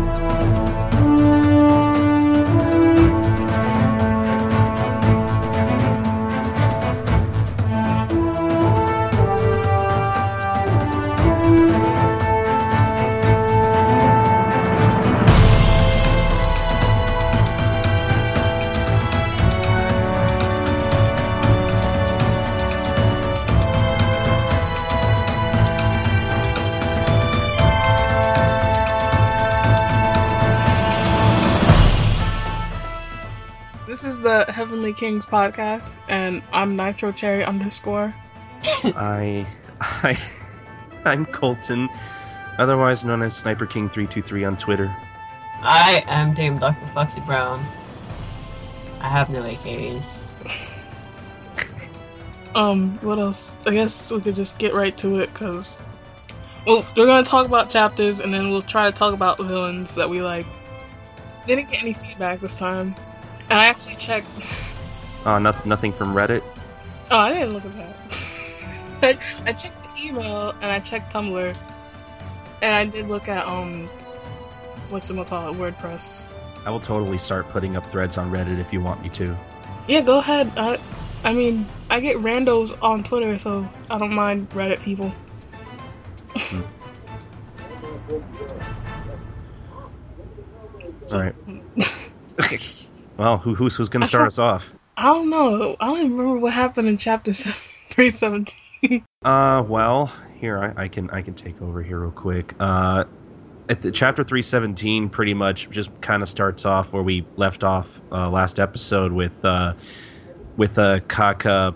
This Kings podcast, and I'm Nitro Cherry underscore. I, I, I'm Colton, otherwise known as Sniper King three two three on Twitter. I am Dame Dr. Foxy Brown. I have no AKs. Um, what else? I guess we could just get right to it, cause well, we're gonna talk about chapters, and then we'll try to talk about villains that we like. Didn't get any feedback this time, and I actually checked. Uh, no, nothing from Reddit. Oh, I didn't look at that. I, I checked the email and I checked Tumblr, and I did look at um, what's it call it, WordPress. I will totally start putting up threads on Reddit if you want me to. Yeah, go ahead. I, I mean, I get randos on Twitter, so I don't mind Reddit people. All right. well, who, who's who's gonna start us off? I don't know. I don't even remember what happened in chapter three seventeen. Uh, well, here I, I can I can take over here real quick. Uh, at the chapter three seventeen, pretty much just kind of starts off where we left off uh, last episode with uh, with uh, Kaka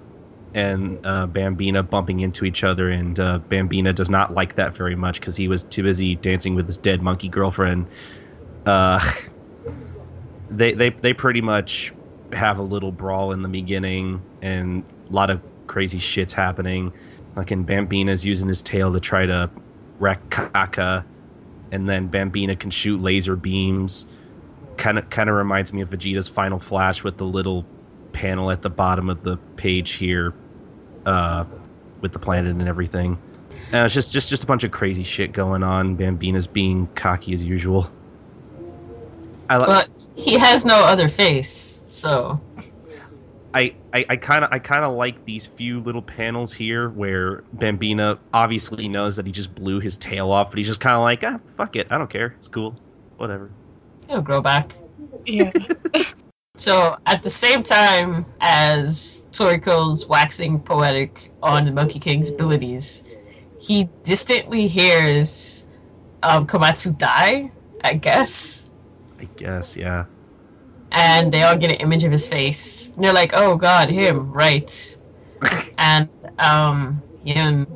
and uh, Bambina bumping into each other, and uh, Bambina does not like that very much because he was too busy dancing with his dead monkey girlfriend. Uh, they they they pretty much have a little brawl in the beginning, and a lot of crazy shits happening. Like in Bambina's using his tail to try to wreck Kaka, and then Bambina can shoot laser beams. Kind of kind of reminds me of Vegeta's final flash with the little panel at the bottom of the page here, uh, with the planet and everything. And it's just just just a bunch of crazy shit going on. Bambina's being cocky as usual. I li- But he has no other face, so I I kind of I kind of like these few little panels here where Bambina obviously knows that he just blew his tail off, but he's just kind of like, ah, fuck it, I don't care, it's cool, whatever. he'll grow back. yeah. So at the same time as Toriko's waxing poetic on the Monkey King's abilities, he distantly hears um, Komatsu die, I guess. I guess, yeah. And they all get an image of his face. And they're like, "Oh God, him, right?" and um, Yun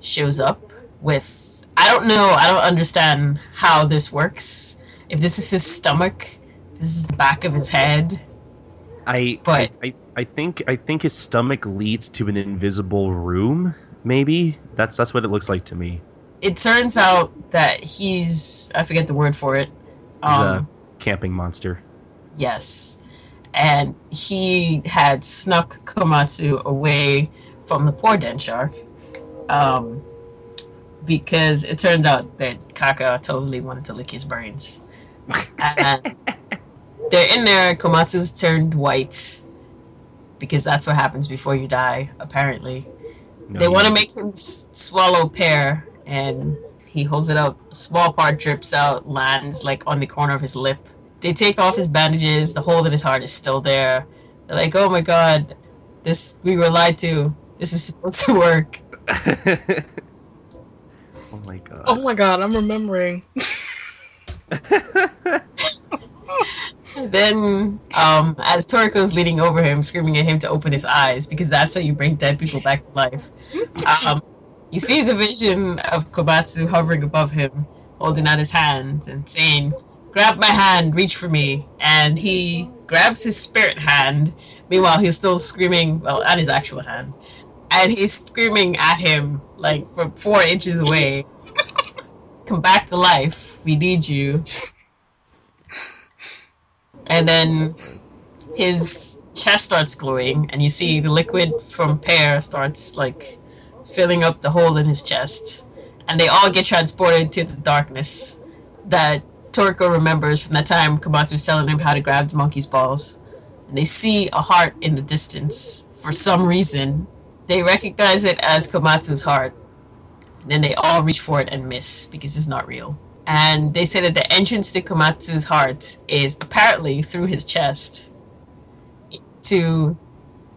shows up with I don't know, I don't understand how this works. If this is his stomach, this is the back of his head. I, But- I, I I think I think his stomach leads to an invisible room. Maybe that's that's what it looks like to me. It turns out that he's I forget the word for it. He's Um, a camping monster. Yes. And he had snuck Komatsu away from the poor den shark. Um, because it turned out that Kaka totally wanted to lick his brains. And they're in there, Komatsu's turned white. Because that's what happens before you die, apparently. No, they you- want to make him s- swallow Pair, and he holds it up. A small part drips out, lands like on the corner of his lip. They take off his bandages. The hole in his heart is still there. They're like, "Oh my god, this we were lied to. This was supposed to work." oh my god. Oh my god, I'm remembering. Then, um, as Toriko's leaning over him, screaming at him to open his eyes, because that's how you bring dead people back to life. Um, he sees a vision of Komatsu hovering above him, holding out his hands and saying, Grab my hand, reach for me. And he grabs his spirit hand. Meanwhile, he's still screaming, well, at his actual hand. And he's screaming at him, like, from four inches away. Come back to life. We need you. And then his chest starts glowing, and you see the liquid from Pair starts like filling up the hole in his chest, and they all get transported to the darkness that Toriko remembers from that time Komatsu was telling him how to grab the monkey's balls. And they see a heart in the distance. For some reason, they recognize it as Komatsu's heart. And then they all reach for it and miss because it's not real. And they say that the entrance to Komatsu's heart is apparently through his chest to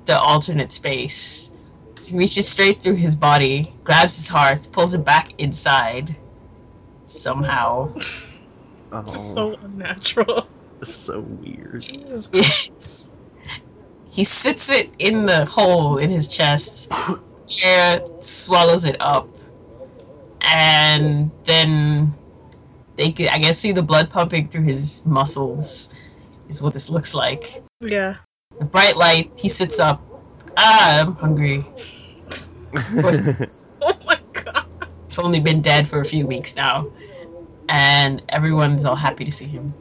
the alternate space. He reaches straight through his body, grabs his heart, pulls it back inside. Somehow. Oh, So unnatural. so weird. Jesus Christ. he sits it in the hole in his chest. Pair swallows it up, and then they could, I guess, see the blood pumping through his muscles. Is what this looks like. Yeah. The bright light. He sits up. Ah, I'm hungry. Of course, Oh my god. I've only been dead for a few weeks now, and everyone's all happy to see him.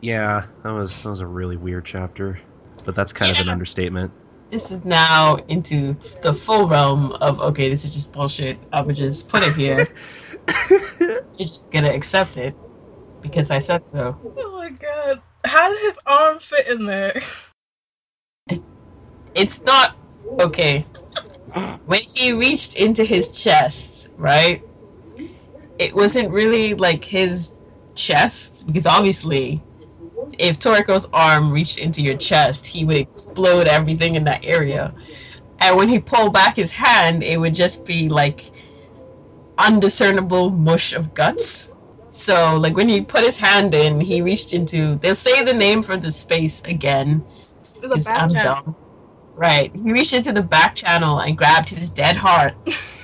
Yeah, that was that was a really weird chapter, but that's kind of an understatement. This is now into the full realm of okay, this is just bullshit. I would just put it here. You're just gonna accept it because I said so. Oh my god. How did his arm fit in there? It's not okay. When he reached into his chest, right? It wasn't really like his chest because obviously, if Toriko's arm reached into your chest, he would explode everything in that area. And when he pulled back his hand, it would just be like undiscernible mush of guts. So, like when he put his hand in, he reached into. They'll say the name for the space again. The back I'm channel. dumb. Right. He reached into the back channel and grabbed his dead heart,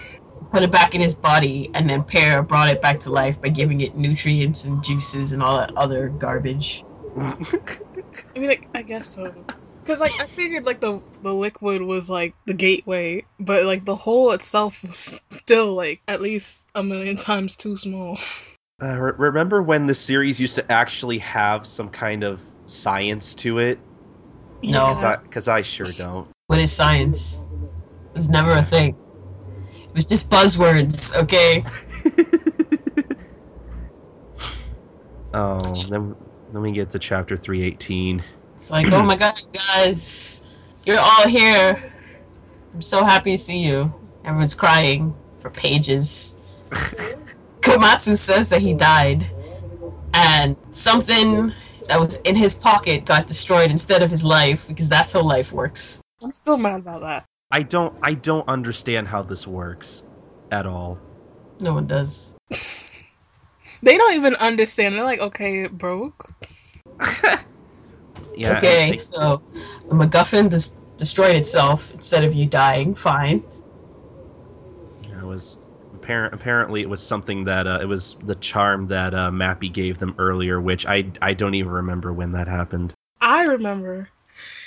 put it back in his body, and then Pair brought it back to life by giving it nutrients and juices and all that other garbage. I mean, like, I guess so. Cause like I figured like the the liquid was like the gateway, but like the hole itself was still like at least a million times too small. Uh, re- remember when the series used to actually have some kind of science to it? No. Because I, sure don't. What is science? It's never a thing. It was just buzzwords, okay? oh, then then we get to chapter three eighteen. It's like, oh my god, guys, you're all here. I'm so happy to see you. Everyone's crying for pages. Komatsu says that he died, and something that was in his pocket got destroyed instead of his life because that's how life works. I'm still mad about that. I don't I don't understand how this works at all. No one does. They don't even understand. They're like, okay, it broke. Yeah. Okay, think- so the MacGuffin des- destroyed itself instead of you dying. Fine. It was apparent. Apparently, it was something that uh, it was the charm that uh, Mappy gave them earlier, which I I don't even remember when that happened. I remember.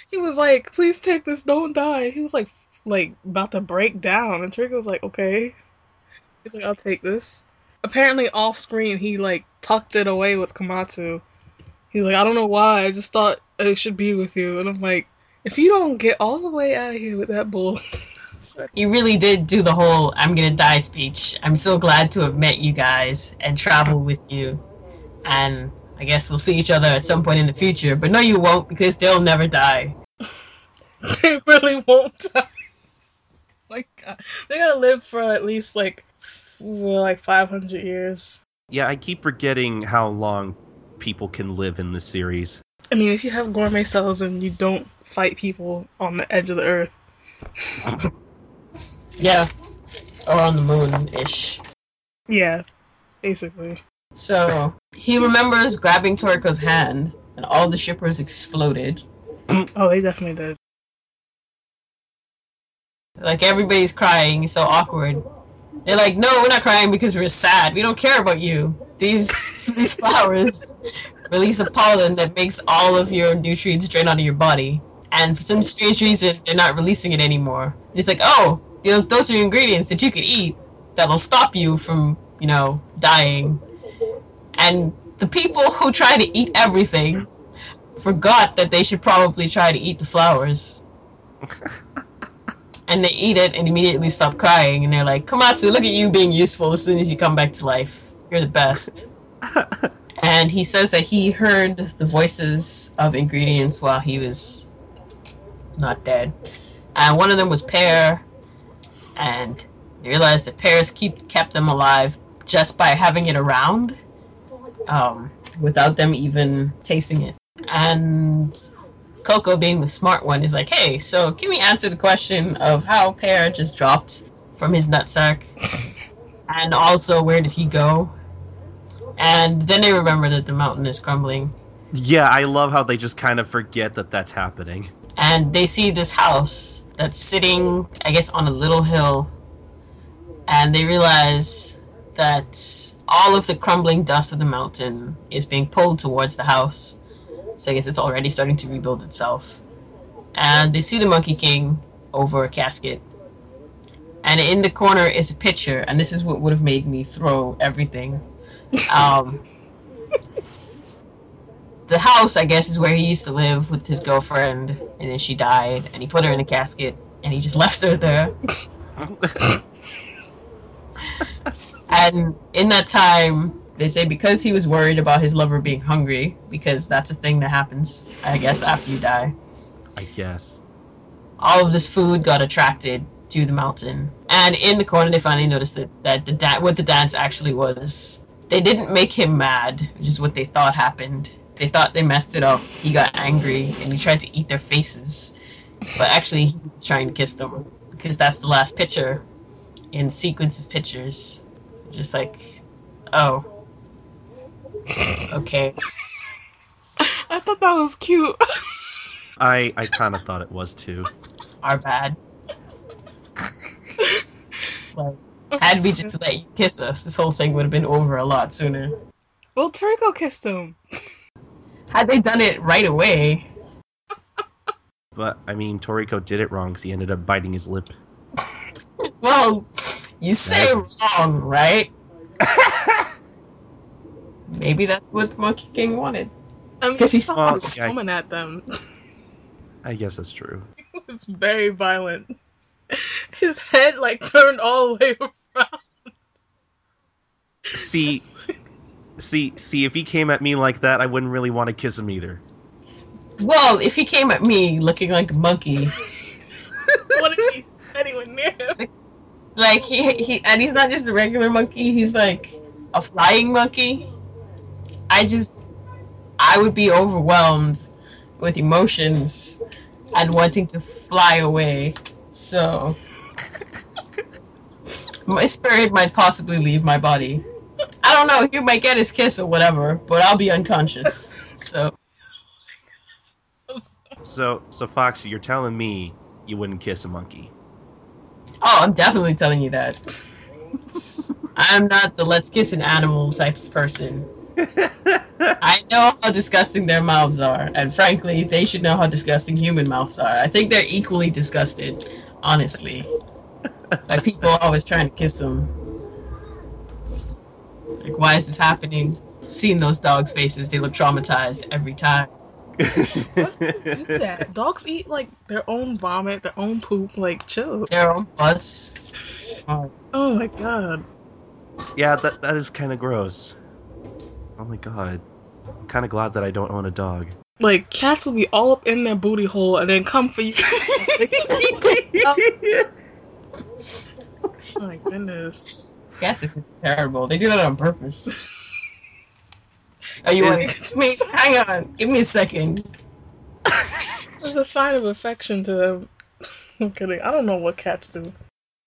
He was like, please take this, don't die. He was like, f- like about to break down, and Toriko was like, okay. He's like, I'll take this. Apparently, off screen, he like tucked it away with Komatsu. He's like, I don't know why. I just thought it should be with you, and I'm like, if you don't get all the way out of here with that bull, you really did do the whole I'm gonna die speech. I'm so glad to have met you guys and travel with you. And I guess we'll see each other at some point in the future. But no, you won't because they'll never die. they really won't die. Like, God. they gotta live for at least like, like 500 years. Yeah, I keep forgetting how long people can live in this series. I mean, if you have gourmet cells and you don't fight people on the edge of the earth, Yeah. Or on the moon ish. yeah, basically. So he remembers grabbing Toriko's hand and all the shippers exploded. Oh, they definitely did. Like everybody's crying, it's so awkward. They're like, no, we're not crying because we're sad. We don't care about you. These these flowers release a pollen that makes all of your nutrients drain out of your body. And for some strange reason, they're not releasing it anymore. It's like, oh, th- those are ingredients that you could eat that'll stop you from, you know, dying. And the people who try to eat everything forgot that they should probably try to eat the flowers and they eat it and immediately stop crying and they're like komatsu look at you being useful as soon as you come back to life you're the best And he says that he heard the voices of ingredients while he was not dead. And one of them was Pair, and they realized that Pairs keep kept them alive just by having it around, um, without them even tasting it. And Coco, being the smart one, is like, "Hey, so can we answer the question of how Pair just dropped from his nutsack, and also where did he go?" And then they remember that the mountain is crumbling, Yeah, I love how they just kind of forget that that's happening. and they see this house that's sitting, I guess, on a little hill, and they realize that all of the crumbling dust of the mountain is being pulled towards the house. So I guess it's already starting to rebuild itself. And they see the Monkey King over a casket. And in the corner is a picture, and this is what would have made me throw everything. Um, the house, I guess, is where he used to live with his girlfriend, and then she died, and he put her in a casket, and he just left her there. And in that time, they say because he was worried about his lover being hungry, because that's a thing that happens, I guess, after you die, I guess. all of this food got attracted to the mountain. And in the corner, they finally noticed that, that the da- what the dance actually was. They didn't make him mad, which is what they thought happened. They thought they messed it up. He got angry and he tried to eat their faces. But actually, he was trying to kiss them because that's the last picture in sequence of pictures. Just like, oh, okay. I thought that was cute. I I kind of thought it was too. Our bad. like, had we just let you kiss us, this whole thing would have been over a lot sooner. well, Toriko kissed him. Had they done it right away, But I mean, Toriko did it wrong because he ended up biting his lip. well, you say Nice. wrong, right? Maybe that's what Monkey King wanted. I mean, 'Cause he he's- saw Well, him yeah. swimming at them. I guess that's true. It was very violent. His head like turned all the way around. See, see, see. If he came at me like that, I wouldn't really want to kiss him either. Well, if he came at me looking like a monkey, What if he's anywhere near him? like he he, and he's not just a regular monkey. He's like a flying monkey. I just, I would be overwhelmed with emotions and wanting to fly away. So my spirit might possibly leave my body. I don't know. He might get his kiss or whatever, but I'll be unconscious. So So, so Fox, you're telling me you wouldn't kiss a monkey? Oh, I'm definitely telling you that. I'm not the let's kiss an animal type of person. I know how disgusting their mouths are, and frankly, they should know how disgusting human mouths are. I think they're equally disgusted, honestly, like people always trying to kiss them. Like, why is this happening? Seen those dogs' faces, they look traumatized every time. What do that. Dogs eat like their own vomit, their own poop. Like, chill. Their own butts. Oh, Oh my god. yeah, that that is kind of gross. Oh my god. I'm kind of glad that I don't own a dog. Like, cats will be all up in their booty hole and then come for you. oh my goodness. cats are just terrible. They do that on purpose. Oh, you want to me? Hang on. Give me a second. It's a sign of affection to them. I'm kidding. I don't know what cats do.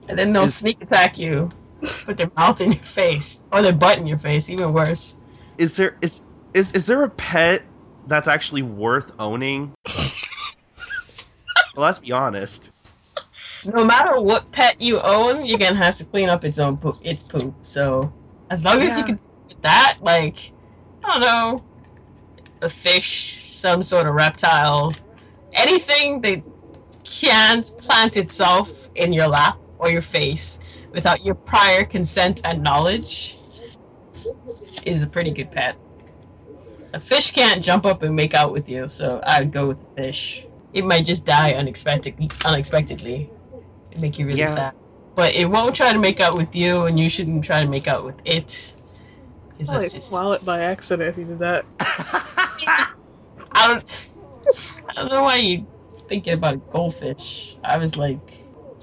And then they'll sneak attack you with their mouth in your face. Or their butt in your face, even worse. Is there is is is there a pet that's actually worth owning? well, let's be honest. No matter what pet you own, you're gonna have to clean up its own poop, its poop. So, as long as you can with that, like, I don't know, a fish, some sort of reptile, anything that can't plant itself in your lap or your face without your prior consent and knowledge is a pretty good pet. A fish can't jump up and make out with you, so I'd go with the fish. It might just die unexpectedly. Unexpectedly, It'd make you really Yeah. sad. But it won't try to make out with you, and you shouldn't try to make out with it. I like that's just- swallow it by accident if you did that. I don't. I don't know why you thinking about a goldfish. I was like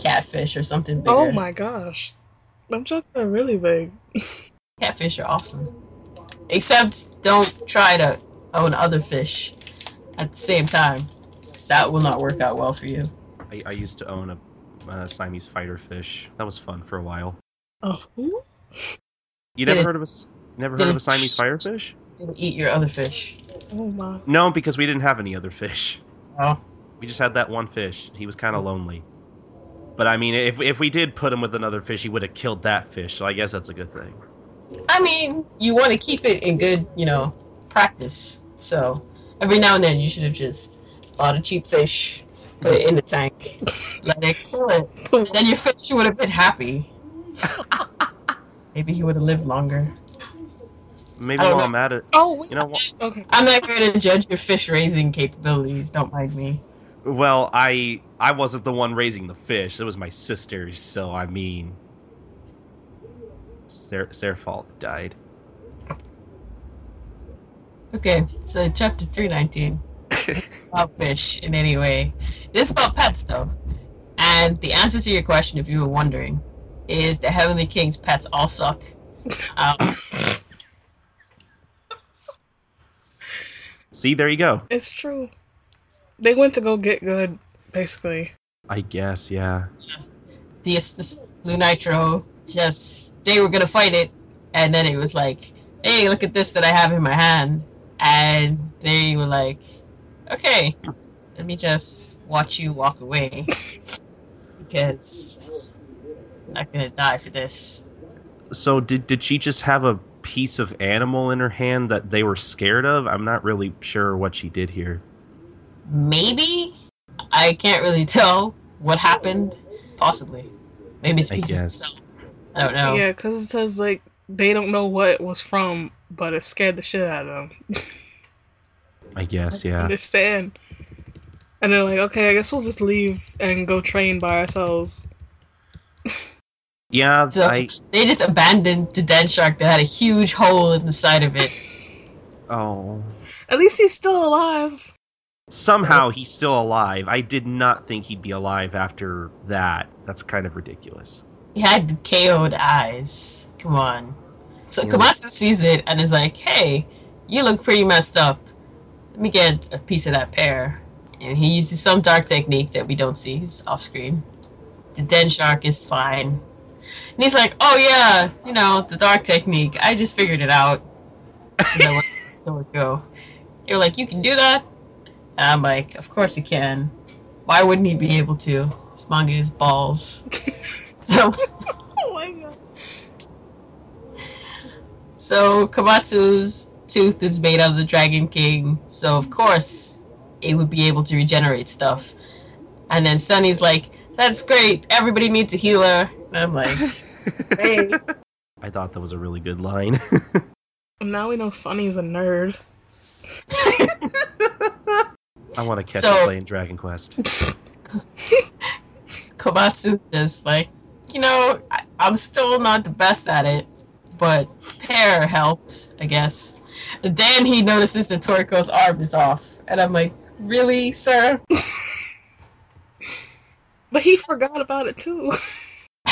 catfish or something oh bigger. Oh my gosh. Them jokes are really big. Catfish are awesome. Except don't try to own other fish at the same time. 'cause that will not work out well for you. I, I used to own a uh, Siamese fighter fish. That was fun for a while. Oh, who? You Did never it- heard of a s- never heard of a Siamese firefish? Didn't eat your other fish. Oh my. No, because we didn't have any other fish. Oh. We just had that one fish. He was kind of lonely. But I mean, if if we did put him with another fish, he would have killed that fish. So I guess that's a good thing. I mean, you want to keep it in good, you know, practice. So every now and then you should have just bought a cheap fish, put it in the tank, let it kill it. And then your fish would have been happy. Maybe he would have lived longer. Maybe I don't while know. I'm at it, Oh, wait. you know what? Okay. I'm not going to judge your fish raising capabilities. Don't mind me. Well, I I wasn't the one raising the fish. It was my sister's. So I mean, it's their it's their fault. it Died. Okay, so chapter 319. about fish in any way. It is about pets, though. And the answer to your question, if you were wondering, is the Heavenly King's pets all suck. Um, See, there you go. It's true. They went to go get good, basically. I guess, yeah. the, the Blue Nitro, just, they were gonna fight it, and then it was like, hey, look at this that I have in my hand. And they were like, okay, let me just watch you walk away. because I'm not gonna die for this. So did did she just have a piece of animal in her hand that they were scared of? I'm not really sure what she did here. Maybe? I can't really tell what happened. Possibly. Maybe it's a piece of guess. Himself. I don't know. Yeah, because it says, like, they don't know what it was from, but it scared the shit out of them. I guess, yeah. I Understand? And they're like, okay, I guess we'll just leave and go train by ourselves. Yeah, So I they just abandoned the dead shark that had a huge hole in the side of it. oh. At least he's still alive. Somehow he's still alive. I did not think he'd be alive after that. That's kind of ridiculous. He had KO'd eyes. Come on. So Yeah. Komatsu sees it and is like, hey, you look pretty messed up. Let me get a piece of that Pair. And he uses some dark technique that we don't see. He's off screen. The den shark is fine. And he's like, oh yeah, you know, the dark technique. I just figured it out. I watched it go. You're like, you can do that? And I'm like, of course he can. Why wouldn't he be able to? This is balls. so Oh my god. So Komatsu's tooth is made out of the Dragon King, so of course it would be able to regenerate stuff. And then Sunny's like, "That's great. Everybody needs a healer." And I'm like, "Hey." I thought that was a really good line. Now we know Sunny's a nerd. I want to catch So- up playing Dragon Quest. Komatsu is like, you know, I, I'm still not the best at it, but Pair helped, I guess. And then he notices that Toriko's arm is off, and I'm like, really, sir? But he forgot about it too.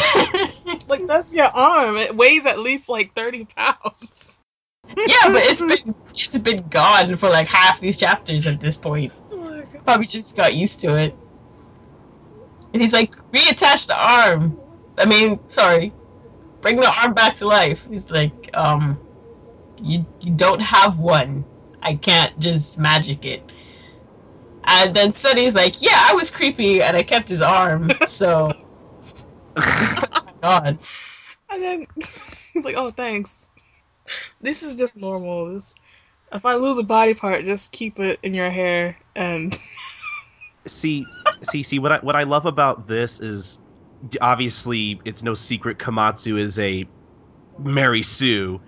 like, that's your arm. It weighs at least like 30 pounds. yeah, but it's been it's been gone for like half these chapters at this point. Oh. Probably just got used to it. And he's like, reattach the arm. I mean, sorry, bring the arm back to life. He's like, um, you you don't have one. I can't just magic it. And then Sunny's like, yeah, I was creepy and I kept his arm, so God. And then he's like, oh, thanks. This is just normal. This, if I lose a body part, just keep it in your hair and. See, see, see. What I what I love about this is obviously it's no secret Komatsu is a Mary Sue.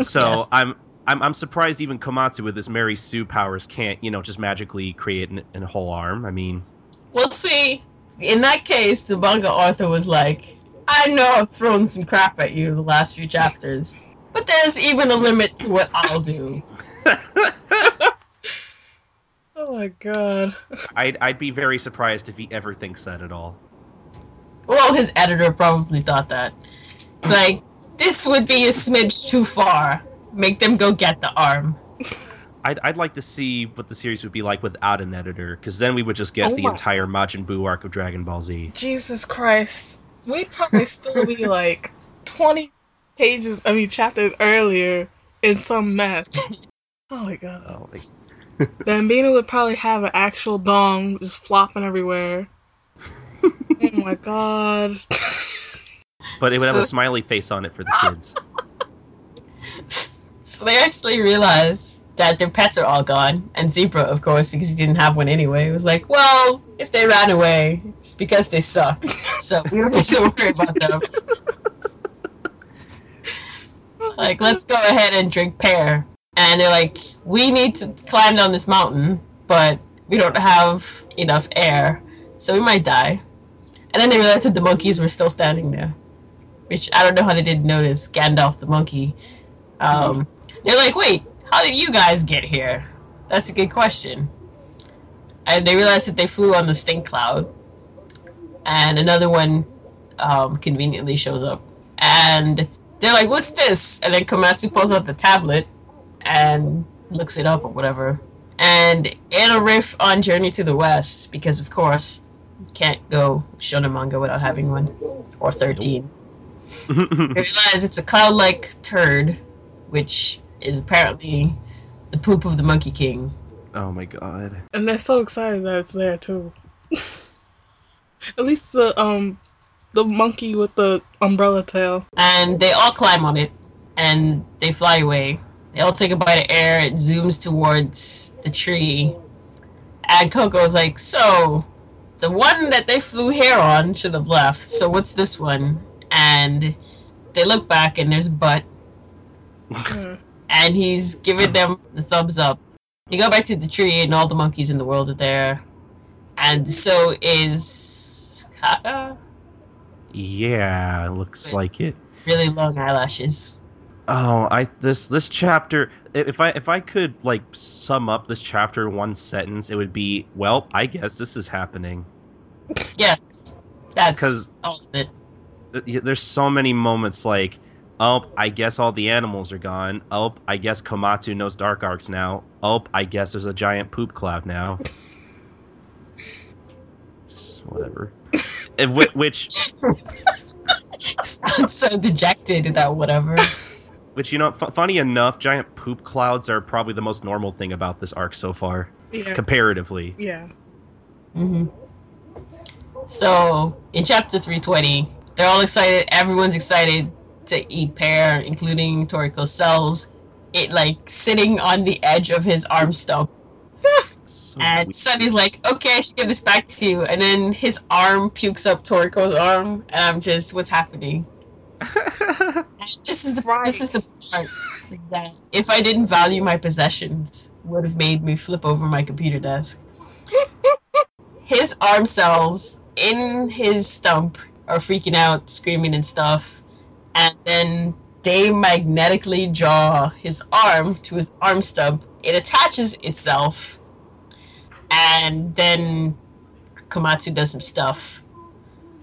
So Yes. I'm. I'm, I'm surprised even Komatsu with his Mary Sue powers can't, you know, just magically create an, an whole arm. I mean, Well, see, in that case, the manga author was like, I know I've thrown some crap at you the last few chapters, but there's even a limit to what I'll do. Oh my god. I'd I'd be very surprised if he ever thinks that at all. Well, his editor probably thought that. Like, this would be a smidge too far. Make them go get the arm. I'd, I'd like to see what the series would be like without an editor, because then we would just get Oh the my- entire Majin Buu arc of Dragon Ball Z. Jesus Christ. We'd probably still be like 20 pages, I mean, chapters earlier in some mess. Oh my god. Oh, like, Then Bina would probably have an actual dong just flopping everywhere. oh my god. but it would have a smiley face on it for the kids. So they actually realize that their pets are all gone. And Zebra, of course, because he didn't have one anyway, was like, well, if they ran away, it's because they suck. So we don't need to worry about them. like, let's go ahead and drink Pair. And they're like, we need to climb down this mountain, but we don't have enough air, so we might die. And then they realized that the monkeys were still standing there. Which I don't know how they didn't notice. Gandalf the monkey. Um, they're like, wait, how did you guys get here? That's a good question. And they realized that they flew on the stink cloud. And another one um, conveniently shows up. And they're like, what's this? And then Komatsu pulls out the tablet and looks it up or whatever. And in a riff on Journey to the West, because of course, you can't go shonen manga without having one. Or 13. They realize it's a cloud-like turd, which is apparently the poop of the Monkey King. oh my god. And they're so excited that it's there too. At least the um the monkey with the umbrella tail. And they all climb on it, and they fly away. They all take a bite of Pair. It zooms towards the tree, and Coco's like, "So, the one that they flew here on should have left. So what's this one?" And they look back, and there's butt, Mm. and he's giving them the thumbs up. You go back to the tree, and all the monkeys in the world are there, and so is Kaka. Yeah, looks like it. Really long eyelashes. Oh, I this this chapter. If I if I could like sum up this chapter in one sentence, it would be, well, I guess this is happening. Yes, that's because of There's so many moments like, oh, I guess all the animals are gone. Oh, I guess Komatsu knows dark arcs now. Oh, I guess there's a giant poop cloud now. Just whatever. And whi- which Sounds so dejected that whatever. which you know, f- funny enough, giant poop clouds are probably the most normal thing about this arc so far, Yeah. comparatively. Yeah. hmm So in chapter 320, they're all excited. Everyone's excited to eat Pair, including Toriko's cells. It like sitting on the edge of his arm stump. So And weird. Sunny's like, okay, I should give this back to you. And then his arm pukes up Toriko's arm, and I'm just, what's happening? This is the this is the part that if I didn't value my possessions would have made me flip over my computer desk. his arm cells in his stump are freaking out, screaming and stuff, and then they magnetically draw his arm to his arm stump. It attaches itself, and then Komatsu does some stuff,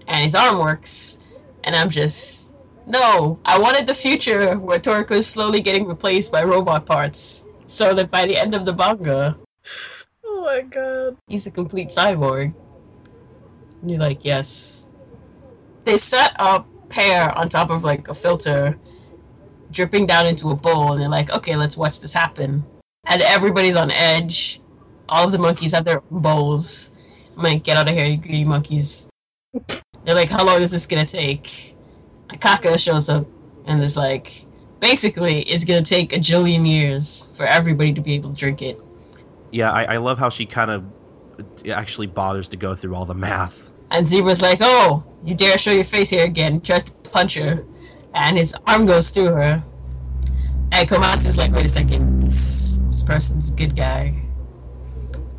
and his arm works, and I'm just no, I wanted the future where Toriko is slowly getting replaced by robot parts. So that by the end of the manga, Oh my god. he's a complete cyborg. And you're like, yes. They set up Pair on top of like a filter, dripping down into a bowl, and they're like, okay, let's watch this happen. And everybody's on edge. All of the monkeys have their bowls. I'm like, get out of here, you greedy monkeys. They're like, how long is this gonna take? And Kaka shows up and is like, basically, it's gonna take a jillion years for everybody to be able to drink it. yeah, I, I love how she kind of actually bothers to go through all the math. And Zebra's like, "Oh, you dare show your face here again?" Tries to punch her, and his arm goes through her. And Komatsu's like, "Wait a second, this, this person's a good guy."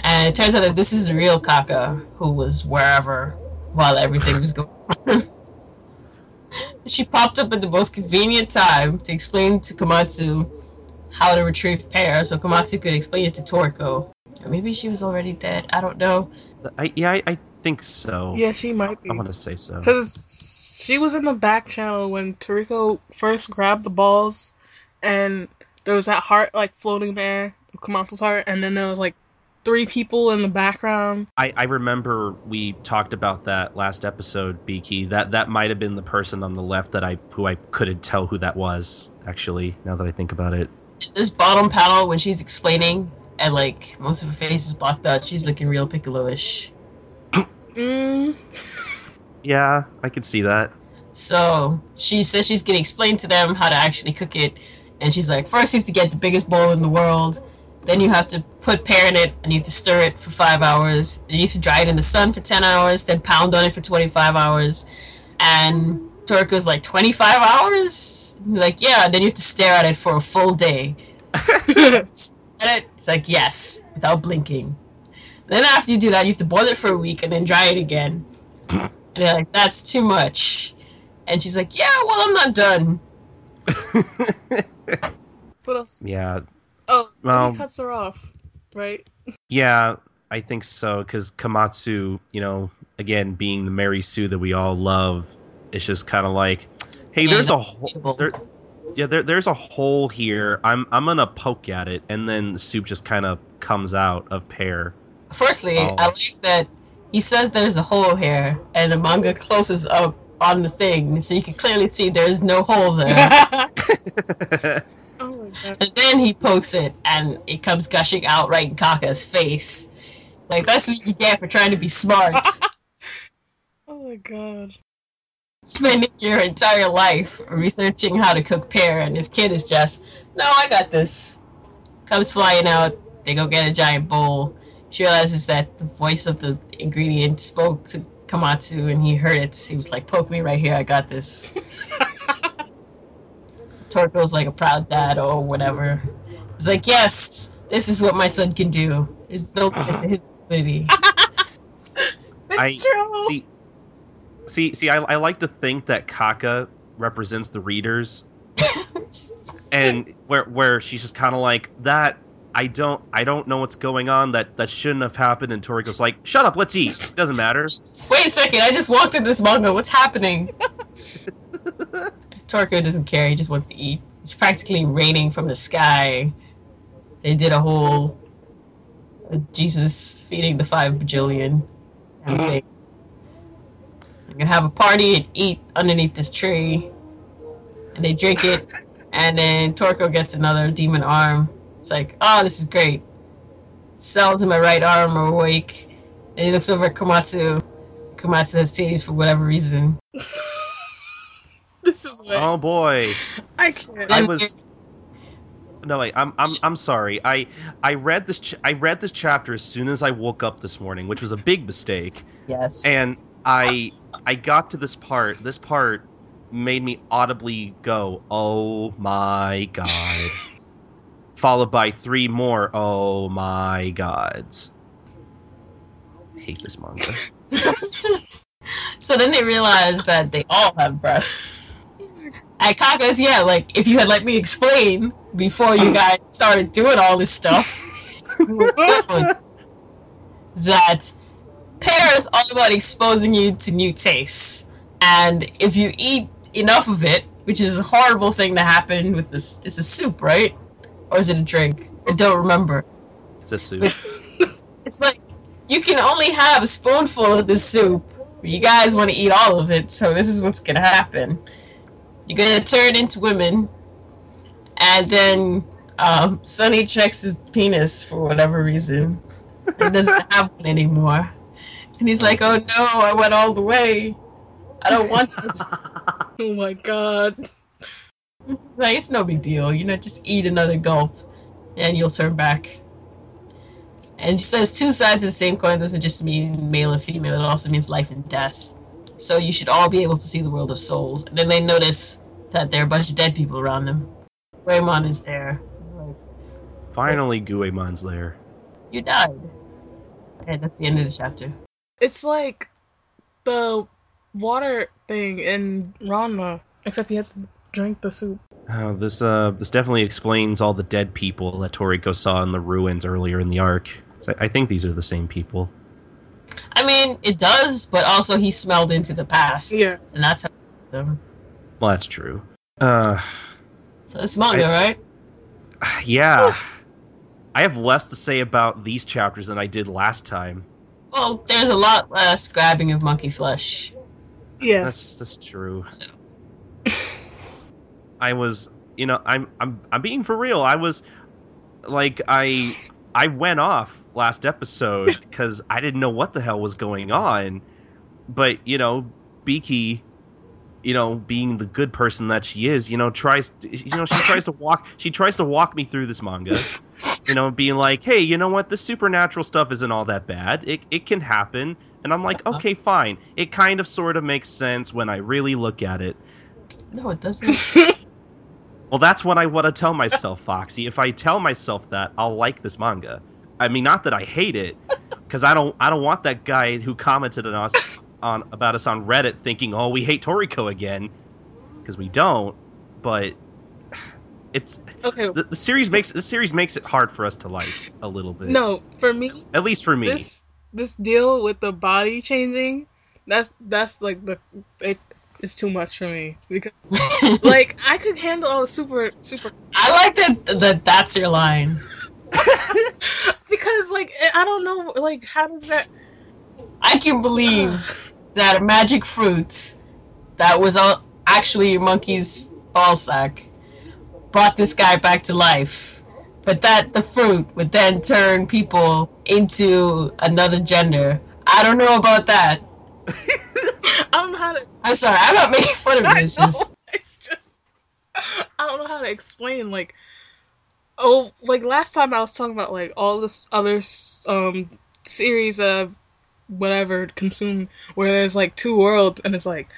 And it turns out that this is the real Kaka who was wherever while everything was going. on. She popped up at the most convenient time to explain to Komatsu how to retrieve Pair, so Komatsu could explain it to Toriko. Or maybe she was already dead. I don't know. I, yeah, I, I think so. Yeah, she might be. I want to say so. Because she was in the back channel when Toriko first grabbed the balls, and there was that heart like floating there, Komatsu's heart, and then there was like three people in the background. I, I remember we talked about that last episode, Beaky. That that might have been the person on the left that I who I couldn't tell who that was. Actually, now that I think about it, This bottom panel when she's explaining and like most of her face is blocked out, she's looking real Piccolo-ish. Mm. yeah, I could see that. So she says she's gonna explain to them how to actually cook it, and she's like, first you have to get the biggest bowl in the world, then you have to put Pair in it, and you have to stir it for five hours. Then you have to dry it in the sun for ten hours, then pound on it for twenty-five hours. And Toriko's like, twenty-five hours? Like, yeah. Then you have to stare at it for a full day. At it, it's like yes, without blinking. Then after you do that, you have to boil it for a week and then dry it again. And they're like, that's too much. And she's like, yeah, well, I'm not done. What else? Yeah, Oh, Well- he um, cuts her off, right? yeah, I think so. Because Komatsu, you know, again being the Mary Sue that we all love, it's just kind of like, hey, there's a no, hole. There, yeah, there, there's a hole here. I'm I'm gonna poke at it, and then the soup just kind of comes out of Pair. Firstly, Oh. I like that he says there's a hole here, and the manga closes up on the thing, so you can clearly see there's no hole there. and then he pokes it, and it comes gushing out right in Kaka's face. Like, that's what you get for trying to be smart. Oh my god. Spending your entire life researching how to cook Pair, and this kid is just, no, I got this. Comes flying out, they go get a giant bowl. She realizes that the voice of the ingredient spoke to Komatsu, and he heard it. He was like, poke me right here, I got this. Toriko's like a proud dad or whatever. He's like, yes, this is what my son can do. There's no limit to his ability. It's I true. see. See, see, I, I like to think that Kaka represents the readers, and where where she's just kind of like that. I don't I don't know what's going on. That that shouldn't have happened. And Toriko's like, "Shut up, let's eat. It doesn't matter." Wait a second, I just walked in this manga. What's happening? Toriko doesn't care, he just wants to eat. It's practically raining from the sky. They did a whole uh, Jesus feeding the five bajillion. kind of thing. They're gonna have a party and eat underneath this tree. And they drink it. And then Toriko gets another demon arm. It's like, oh, this is great. Cells in my right arm are awake. And he looks over at Komatsu. Komatsu has titties for whatever reason. This is what Oh boy, I can't. I was. No, wait. I'm I'm I'm sorry. I I read this ch- I read this chapter as soon as I woke up this morning, which was a big mistake. Yes. and I I got to this part. This part made me audibly go, "Oh my god!" Followed by three more, "Oh my gods!" I hate this manga. so then they realize that they all have breasts. And Kaka's, yeah, like, if you had let me explain before you guys started doing all this stuff, you would know that Pair is all about exposing you to new tastes. And if you eat enough of it, which is a horrible thing to happen with this, it's a soup, right? Or is it a drink? I don't remember. It's a soup. It's like you can only have a spoonful of this soup. You guys want to eat all of it, so this is what's gonna happen. You're gonna turn into women, and then um, Sunny checks his penis for whatever reason It doesn't have one anymore. And he's like, "Oh no, I went all the way. I don't want this." Oh my god. like it's no big deal, you know. Just eat another gulp, and you'll turn back. And she says two sides of the same coin doesn't just mean male and female; it also means life and death. So you should all be able to see the world of souls. And then they notice that there are a bunch of dead people around them. Raymond is there. Like, Finally, Guemon's there. you died. And that's the end of the chapter. It's like the water thing in Ranma. Except you have to drink the soup. Oh, this uh, this definitely explains all the dead people that Toriko saw in the ruins earlier in the arc. So I think these are the same people. I mean, it does, but also he smelled into the past. Yeah. And that's how them. Well, that's true. Uh, So it's manga, I- right? yeah. I have less to say about these chapters than I did last time. Well, there's a lot less grabbing of monkey flesh. Yeah. That's that's true. So I was, you know, I'm I'm I'm being for real. I was like I I went off last episode because I didn't know what the hell was going on. But you know, Beaky, you know, being the good person that she is, you know, tries you know she tries to walk she tries to walk me through this manga. You know, being like, hey, you know what? The supernatural stuff isn't all that bad. It it can happen. And I'm like, Uh-huh. okay, fine. It kind of sort of makes sense when I really look at it. no, it doesn't. Well, that's what I want to tell myself, Foxy. If I tell myself that, I'll like this manga. I mean, not that I hate it, because I don't. I don't want that guy who commented on us on about us on Reddit thinking, "Oh, we hate Toriko again," because we don't. But it's Okay. the, the series makes the series makes it hard for us to like a little bit. No, for me, at least for me. this this deal with the body changing, that's that's like the it is too much for me because like I could handle all the super super I like that. That that's your line. because like I don't know like how does that I can believe that a magic fruit that was actually monkey's ball sack brought this guy back to life. But that the fruit would then turn people into another gender. I don't know about that. I don't know how to I'm sorry, I'm not making fun of this. It's just I don't know how to explain like oh like last time I was talking about like all this other um series of whatever consume where there's like two worlds and it's like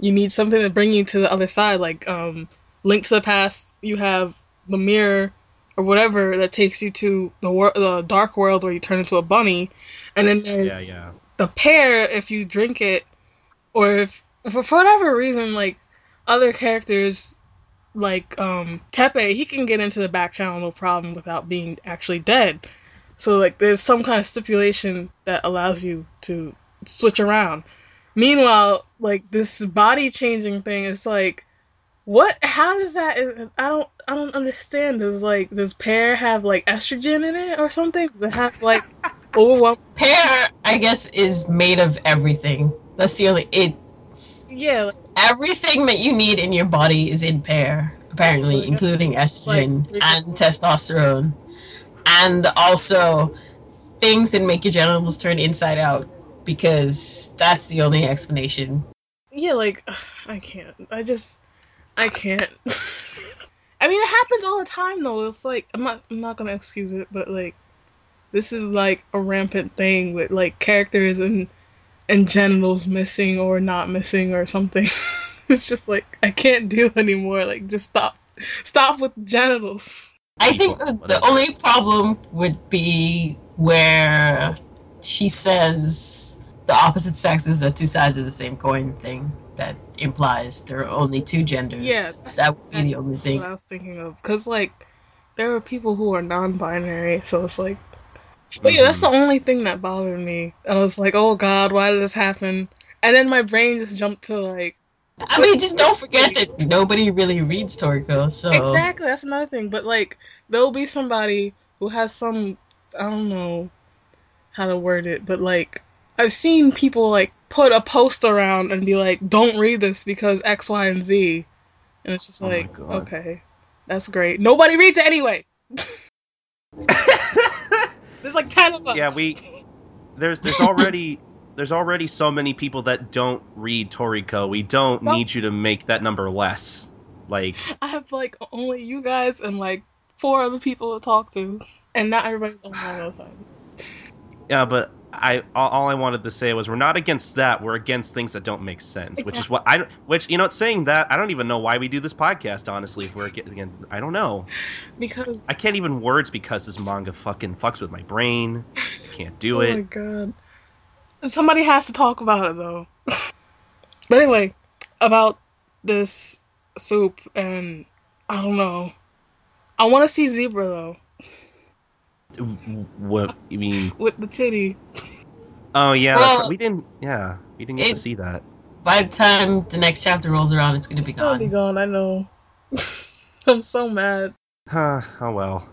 you need something to bring you to the other side like um link to the past you have the mirror or whatever that takes you to the wor- the dark world where you turn into a bunny and then yeah, there's yeah. the pear if you drink it or if for whatever reason like other characters like um Teppei he can get into the back channel no problem without being actually dead so like there's some kind of stipulation that allows you to switch around meanwhile like this body changing thing is like what how does that i don't i don't understand does like does pear have like estrogen in it or something does it have like overwhelm pear, I guess, is made of everything. That's the only it. yeah like, Everything that you need in your body is in pear, apparently, So including estrogen like, and testosterone, and also things that make your genitals turn inside out. Because that's the only explanation. yeah, like I can't. I just I can't. I mean, it happens all the time though. It's like I'm not I'm not gonna excuse it, but like this is like a rampant thing with like characters and and genitals missing or not missing or something. it's just like I can't deal anymore. Like just stop stop with genitals. I think People, the only problem would be where she says the opposite sexes are two sides of the same coin thing. That implies there are only two genders. Yeah, that's that would be the only thing. I was thinking of because like there are people who are non-binary, so it's like. But yeah, that's the mm-hmm. only thing that bothered me. And I was like, oh god, why did this happen? And then my brain just jumped to like, I mean, just don't forget that nobody really reads Toriko, so exactly, that's another thing. But like, there'll be somebody who has some, I don't know how to word it, but like, I've seen people like put a post around and be like, don't read this because X, Y, and Z. And it's just Oh like, God. okay, that's great. Nobody reads it anyway! There's like 10 of us. Yeah, we there's there's already there's already so many people that don't read Toriko. We don't need you to make that number less. Like I have like only you guys and like four other people to talk to, and not everybody's online all the time. yeah, but I all, all I wanted to say was we're not against that. We're against things that don't make sense, which is what I which you know saying that I don't even know why we do this podcast honestly if we're against I don't know. Because I can't even words because this manga fucking fucks with my brain. Can't do Oh it. Oh my god. Somebody has to talk about it though. but anyway, about this soup, and I don't know. I want to see zebra though What you mean? with the titty. Oh yeah, Well, we didn't. Yeah, we didn't get it- to see that. By the time the next chapter rolls around, it's gonna be It's gonna gone. be gone. I know. I'm so mad. Huh. Oh well.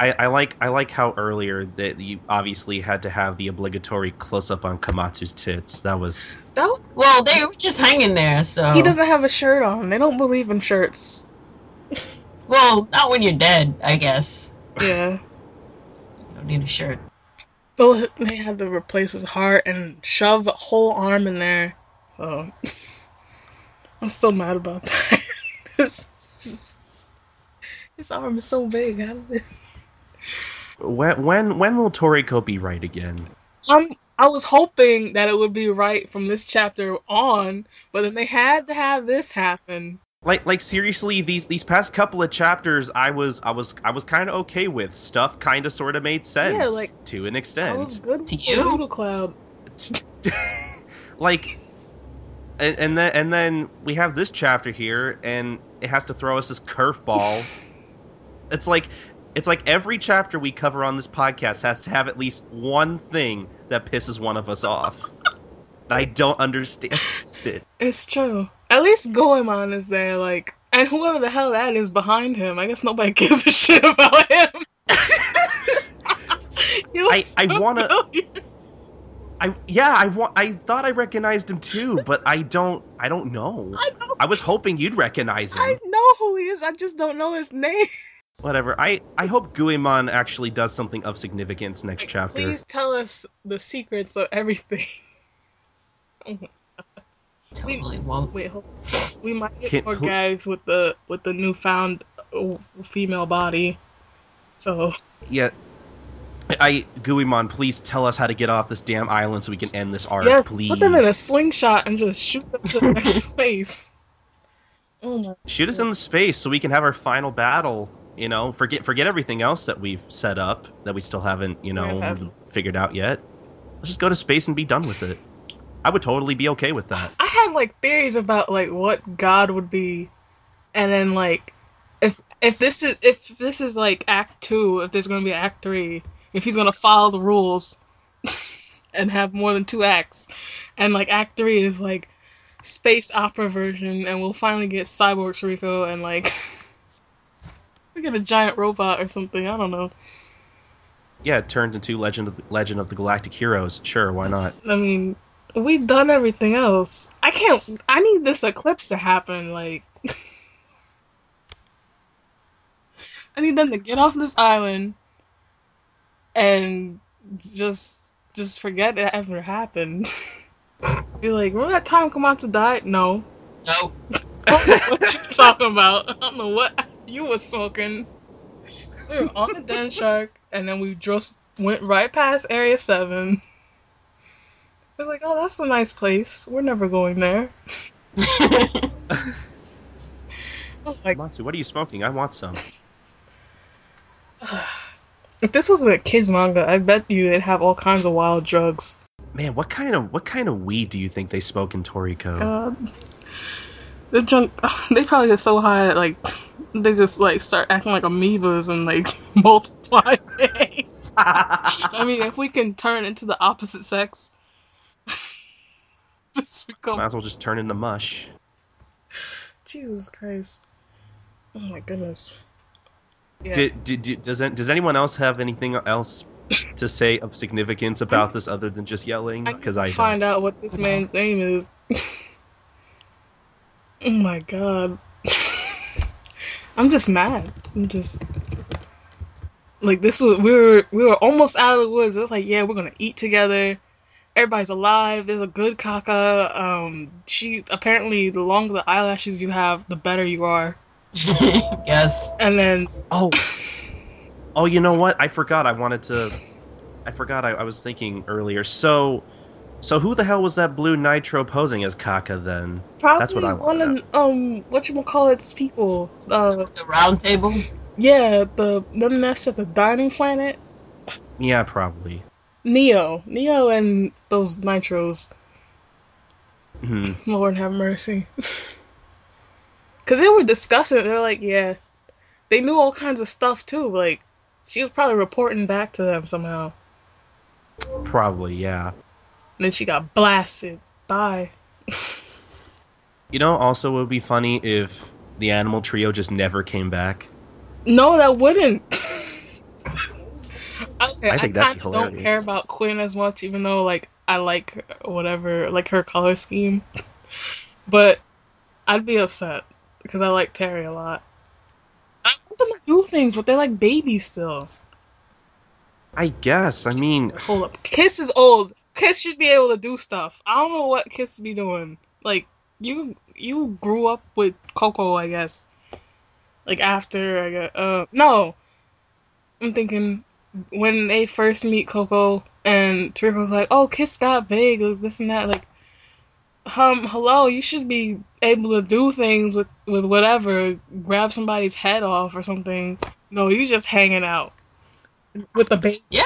I, I like I like how earlier that you obviously had to have the obligatory close up on Komatsu's tits. That was that Well, they were just hanging there, so he doesn't have a shirt on. They don't believe in shirts. Well, not when you're dead, I guess. Yeah. You don't need a shirt. Well, they had to replace his heart and shove a whole arm in there. So I'm still mad about that. his, his arm is so big. How did it... when when when will Toriko be right again? I'm, I was hoping that it would be right from this chapter on, but then they had to have this happen. Like like seriously, these these past couple of chapters, I was I was I was kind of okay with stuff. Kind of sort of made sense. Yeah, like, to an I extent. was good To with you? Doodle Cloud. like and, and then and then we have this chapter here and it has to throw us this curveball it's like it's like every chapter we cover on this podcast has to have at least one thing that pisses one of us off i don't understand it It's true. At least Goemon is there, like, and whoever the hell that is behind him. I guess nobody gives a shit about him. I- I wanna- familiar. i yeah i want i thought i recognized him too but i don't i don't know I know, i was hoping you'd recognize him I know who he is. I just don't know his name. whatever i i hope guimon actually does something of significance next chapter Please tell us the secrets of everything. Totally won't. Wait. We might get Can- more who- gags with the with the newfound uh, female body. So Yeah. I Guimon, please tell us how to get off this damn island so we can end this arc, yes, please. put them in a slingshot and just shoot them to the next space. Oh my! Shoot us in the space so we can have our final battle. You know, forget forget everything else that we've set up that we still haven't, you know, figured out yet. Let's just go to space and be done with it. I would totally be okay with that. I had like theories about like what God would be, and then like if if this is if this is like Act Two, if there's gonna be Act Three, if he's gonna follow the rules and have more than two acts, and like Act Three is like space opera version, and we'll finally get Cyborg Rico and like we get a giant robot or something. I don't know. Yeah, it turns into Legend of the, Legend of the Galactic Heroes. Sure, why not? I mean, we've done everything else. I can't. I need this eclipse to happen. Like, I need them to get off this island and just just forget it ever happened. Be like, remember that time Komatsu died? No. Nope. I don't know what you talking about? I don't know what you were smoking. We were on the Den Shark, and then we just went right past Area 7. We're like, oh, that's a nice place. We're never going there. Oh my Matsu, what are you smoking? I want some. If this was a kids manga, I bet you they'd have all kinds of wild drugs. Man, what kind of what kind of weed do you think they smoke in Toriko? God. The junk, they probably get so high that, like, they just, like, start acting like amoebas and, like, multiply. I mean, if we can turn into the opposite sex, just become. Might as well just turn into mush. Jesus Christ. Oh my goodness. Yeah. Did, did, did, does does anyone else have anything else to say of significance about this other than just yelling? Because to I find don't. out what this man's name is. oh my god. I'm just mad. I'm just like this was we were we were almost out of the woods. It was like, yeah, we're gonna eat together. Everybody's alive. There's a good Kaka. Um, she apparently the longer the eyelashes you have, the better you are. yes. And then Oh, oh, you know what? I forgot. I wanted to. I forgot. I, I was thinking earlier. So, so who the hell was that blue nitro posing as Kaka then? probably That's what I one wanna of um what you call it's people. Uh, The round table. yeah, the them that's at the dining planet. Yeah, probably. Neo, Neo, and those nitros. Hmm. Lord have mercy. Cause they were discussing. They're like, yeah, they knew all kinds of stuff too. Like, she was probably reporting back to them somehow. Probably, yeah. And then she got blasted. Bye. You know, also it would be funny if the animal trio just never came back. No, that wouldn't. Okay, I I, kind of don't care about Quinn as much, even though like I like whatever, like her color scheme. but I'd be upset because I like Terry a lot. I want them to do things, but they're like babies still. I guess. I mean, Hold up, Kiss is old. Kiss should be able to do stuff. I don't know what Kiss be doing. Like you, you grew up with Coco, I guess. Like after I got uh no, I'm thinking when they first meet Coco and Toriko's like, oh, Kiss got big, like this and that. Like, um, hello, you should be able to do things with with whatever, grab somebody's head off or something. No, you're just hanging out with the baby. Yeah.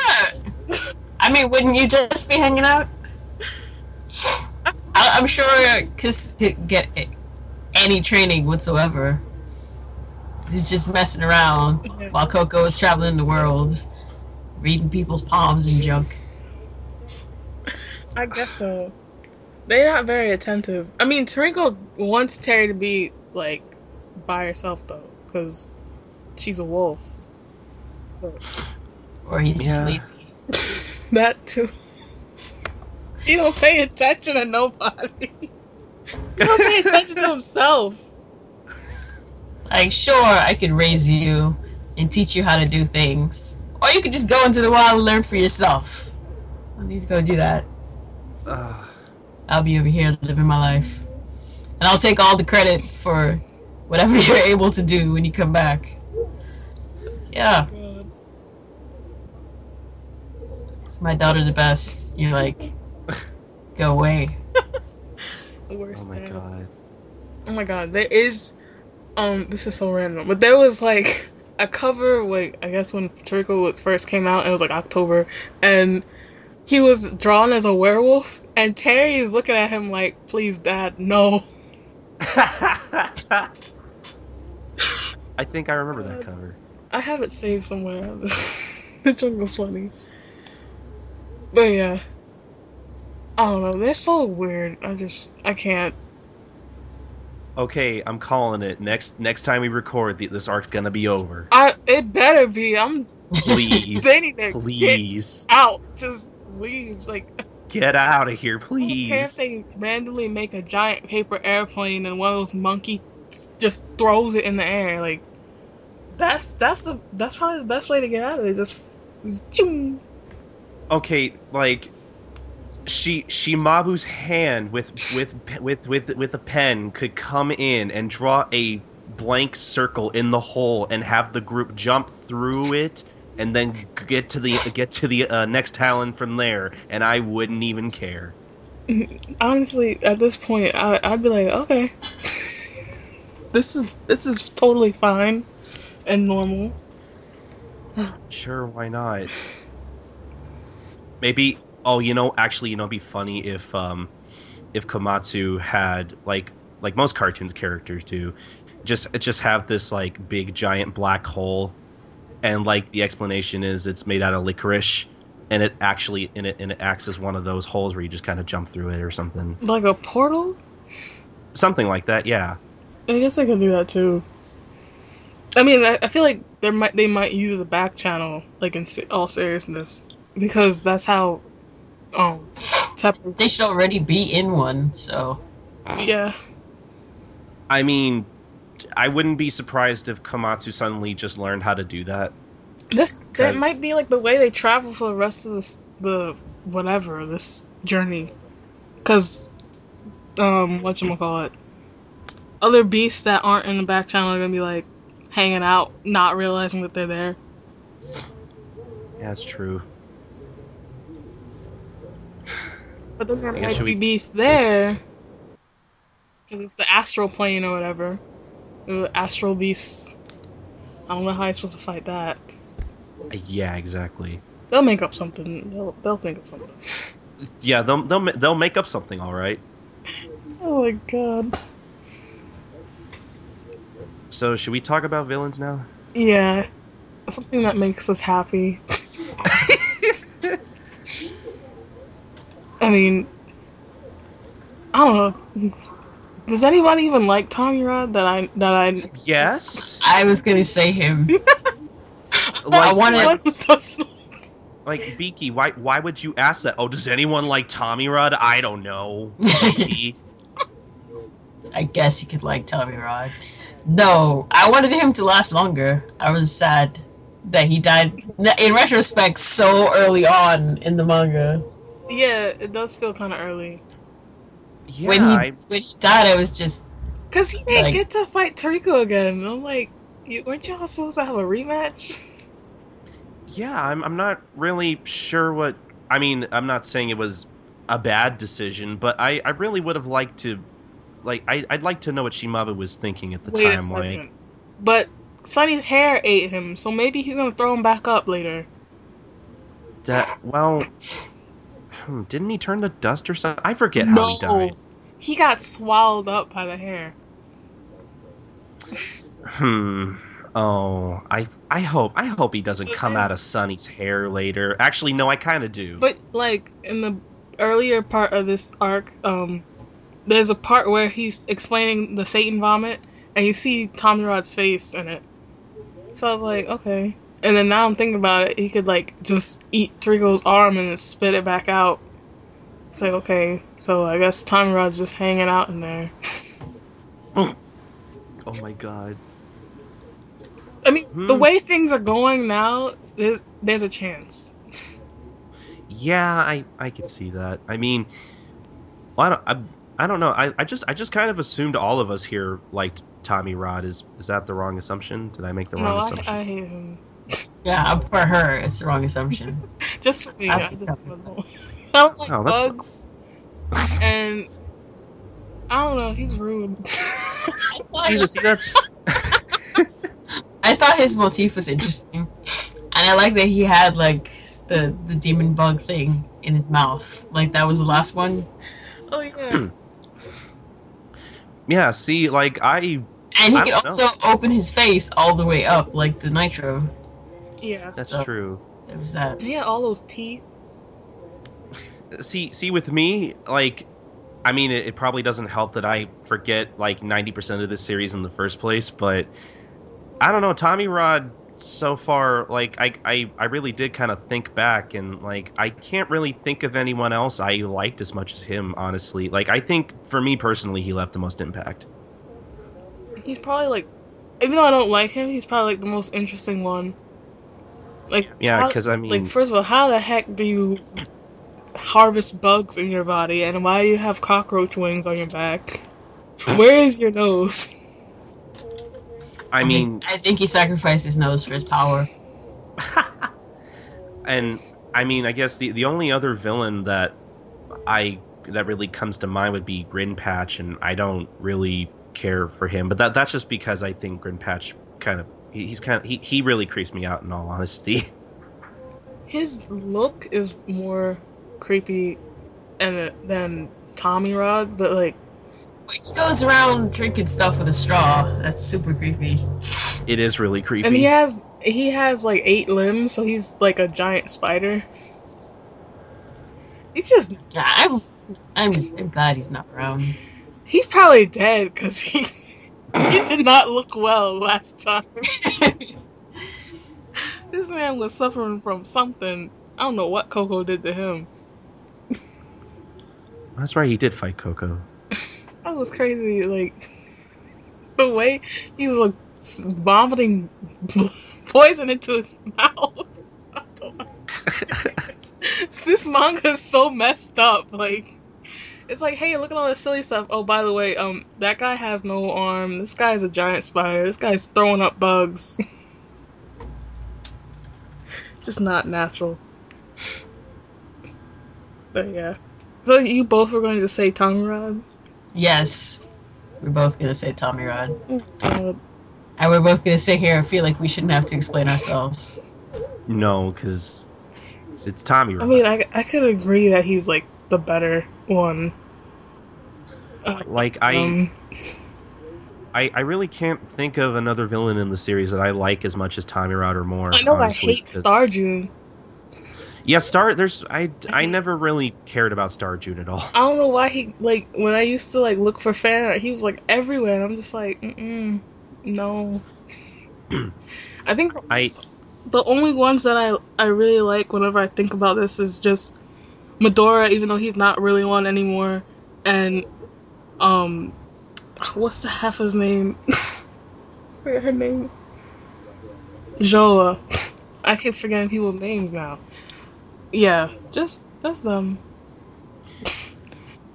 I mean, wouldn't you just be hanging out? I- I'm sure Kiss didn't get any training whatsoever. He's just messing around while Coco is traveling the world, reading people's palms and junk. I guess so. They're not very attentive. I mean, Twinkle wants Terry to be like by herself though, because she's a wolf. But Or he's just lazy. that too. He don't pay attention to nobody. He don't pay attention to himself. Like, sure, I could raise you and teach you how to do things. Or you could just go into the wild and learn for yourself. I need to go do that. uh, I'll be over here living my life. And I'll take all the credit for whatever you're able to do when you come back. Yeah, God. it's my daughter the best. You're like, go away. The worst oh my thing. god. Oh my god, there is um this is so random, but there was like a cover like I guess when Toriko first came out, it was like October, and he was drawn as a werewolf, and Terry is looking at him like, please dad, no. I think I remember that cover. I have it saved somewhere. the was funny. But yeah. I don't know, they're so weird. I just I can't Okay, I'm calling it. Next next time we record, the, this arc's gonna be over. I it better be. I'm Please, They need to please out. Just leave. Like get out of here, please. if they randomly make a giant paper airplane and one of those monkeys just throws it in the air. Like that's that's the that's probably the best way to get out of it. Just, just. Okay, like she Shimabu's hand with with with with with a pen could come in and draw a blank circle in the hole and have the group jump through it and then get to the get to the uh, next talon from there and I wouldn't even care. honestly, at this point, I, I'd be like, okay, this is this is totally fine and normal. Sure, why not? Maybe. Oh, you know, actually, you know, it'd be funny if um, if Komatsu had like like most cartoons characters do, just just have this like big giant black hole, and like the explanation is it's made out of licorice, and it actually and it and it acts as one of those holes where you just kind of jump through it or something, Like a portal. something like that. Yeah. I guess I can do that too. I mean, I, I feel like there might they might use as a back channel, like in all seriousness, because that's how, um, Teppei. They should already be in one, so. Yeah, I mean, I wouldn't be surprised if Komatsu suddenly just learned how to do that. this that 'Cause- might be like the way they travel for the rest of this the whatever this journey, because, um, what you call it, other beasts that aren't in the back channel are gonna be like hanging out, not realizing that they're there. Yeah, that's true. But then there I might be we- beasts there. Because it's the astral plane or whatever. The astral beasts. I don't know how you're supposed to fight that. Uh, Yeah, exactly. They'll make up something. They'll, they'll make up something. Yeah, they'll they'll they'll make up something, all right. Oh my god. So should we talk about villains now? Yeah. Something that makes us happy. I mean, I don't know. Does anybody even like Tommy Rod that I that I Yes. I was gonna say him. Like, wanted- like, like Beaky, why why would you ask that? Oh, does anyone like Tommy Rod? I don't know. Maybe. I guess he could like Tommy Rod. No, I wanted him to last longer. I was sad that he died. In retrospect, so early on in the manga, Yeah, it does feel kind of early. yeah, when he I, when he died, I was just Cause he didn't Like- get to fight Toriko again. I'm like, weren't y'all supposed to have a rematch? yeah, I'm I'm not really sure what. I mean, I'm not saying it was a bad decision, but I I really would have liked to. Like I, I'd like to know what Shimaba was thinking at the Wait a time. second. Like, But Sunny's hair ate him, so maybe he's gonna throw him back up later. that. Well, didn't he turn to dust or something? I forget how he died. He got swallowed up by the hair. Hmm. Oh, I I hope I hope he doesn't So come then- out of Sunny's hair later. Actually, no, I kind of do. But like in the earlier part of this arc, um, there's a part where he's explaining the Satan vomit, and you see Tommy Rod's face in it. So I was like, okay. And then now I'm thinking about it, he could like just eat Toriko's arm and then spit it back out. It's like, okay, so I guess Tommy Rod's just hanging out in there. oh my god. I mean, the Hmm. way things are going now, there's there's a chance. Yeah, I I can see that. I mean, well, I don't I, I don't know. I, I just I just kind of assumed all of us here liked Tommy Rod. Is is that the wrong assumption? Did I make the No, wrong I, assumption? I hate him. Yeah. For her, it's the wrong assumption. Just for me, I I, just don't, I don't like Oh, bugs, and I don't know. He's rude. see, see, that's I thought his motif was interesting, and I like that he had like the the demon bug thing in his mouth. Like that was the last one, oh yeah, hmm. yeah. See, like I and he I could don't also open his face all the way up, like the nitro. Yeah. that's So- true. There was that. He had all those teeth. See, see, with me, like, I mean, it, it probably doesn't help that I forget like ninety percent of this series in the first place, but I don't know. Tommy Rod, so far, like, I, I, I really did kind of think back, and like, I can't really think of anyone else I liked as much as him. Honestly, like, I think for me personally, he left the most impact. He's probably like, even though I don't like him, he's probably like the most interesting one. Like Yeah, because I mean, like first of all, how the heck do you harvest bugs in your body, and why do you have cockroach wings on your back? Where is your nose? I mean, think, I think he sacrificed his nose for his power. and I mean, I guess the the only other villain that I that really comes to mind would be Grinpatch, and I don't really care for him. But that that's just because I think Grinpatch kind of he, he's kind of he, he really creeps me out in all honesty. His look is more creepy and than Tommy Rod, but like He goes around drinking stuff with a straw. That's super creepy. It is really creepy. and he has he has like eight limbs, so he's like a giant spider. He's just Yeah, I'm, I'm, I'm glad he's not around. he's probably dead because he he did not look well last time. This man was suffering from something. I don't know what Coco did to him. That's right. He did fight Coco. That was crazy. Like the way he was like, vomiting poison into his mouth. I don't understand. this manga is so messed up. Like it's like, hey, look at all this silly stuff. Oh, by the way, um, that guy has no arm. This guy's a giant spider. This guy's throwing up bugs. Just not natural. But yeah. So you both were going to say tongue rod? Yes, we're both gonna say Tommy Rod, Uh, and we're both gonna sit here and feel like we shouldn't have to explain ourselves. no, because it's, it's Tommy. I mean, I, I could agree that he's like the better one. Uh, Like I, um, I, I really can't think of another villain in the series that I like as much as Tommy Rod or more. I know honestly, I hate Star June. Yeah, Star. There's I I hate- never really cared about Star June at all. I don't know why he like when I used to like look for fan art, he was like everywhere, and I'm just like, mm no. I think I the only ones that I I really like whenever I think about this is just Medora, even though he's not really one anymore, and um, what's the heifer's name? forget her name. Joa. I keep forgetting people's names now. Yeah, just that's them.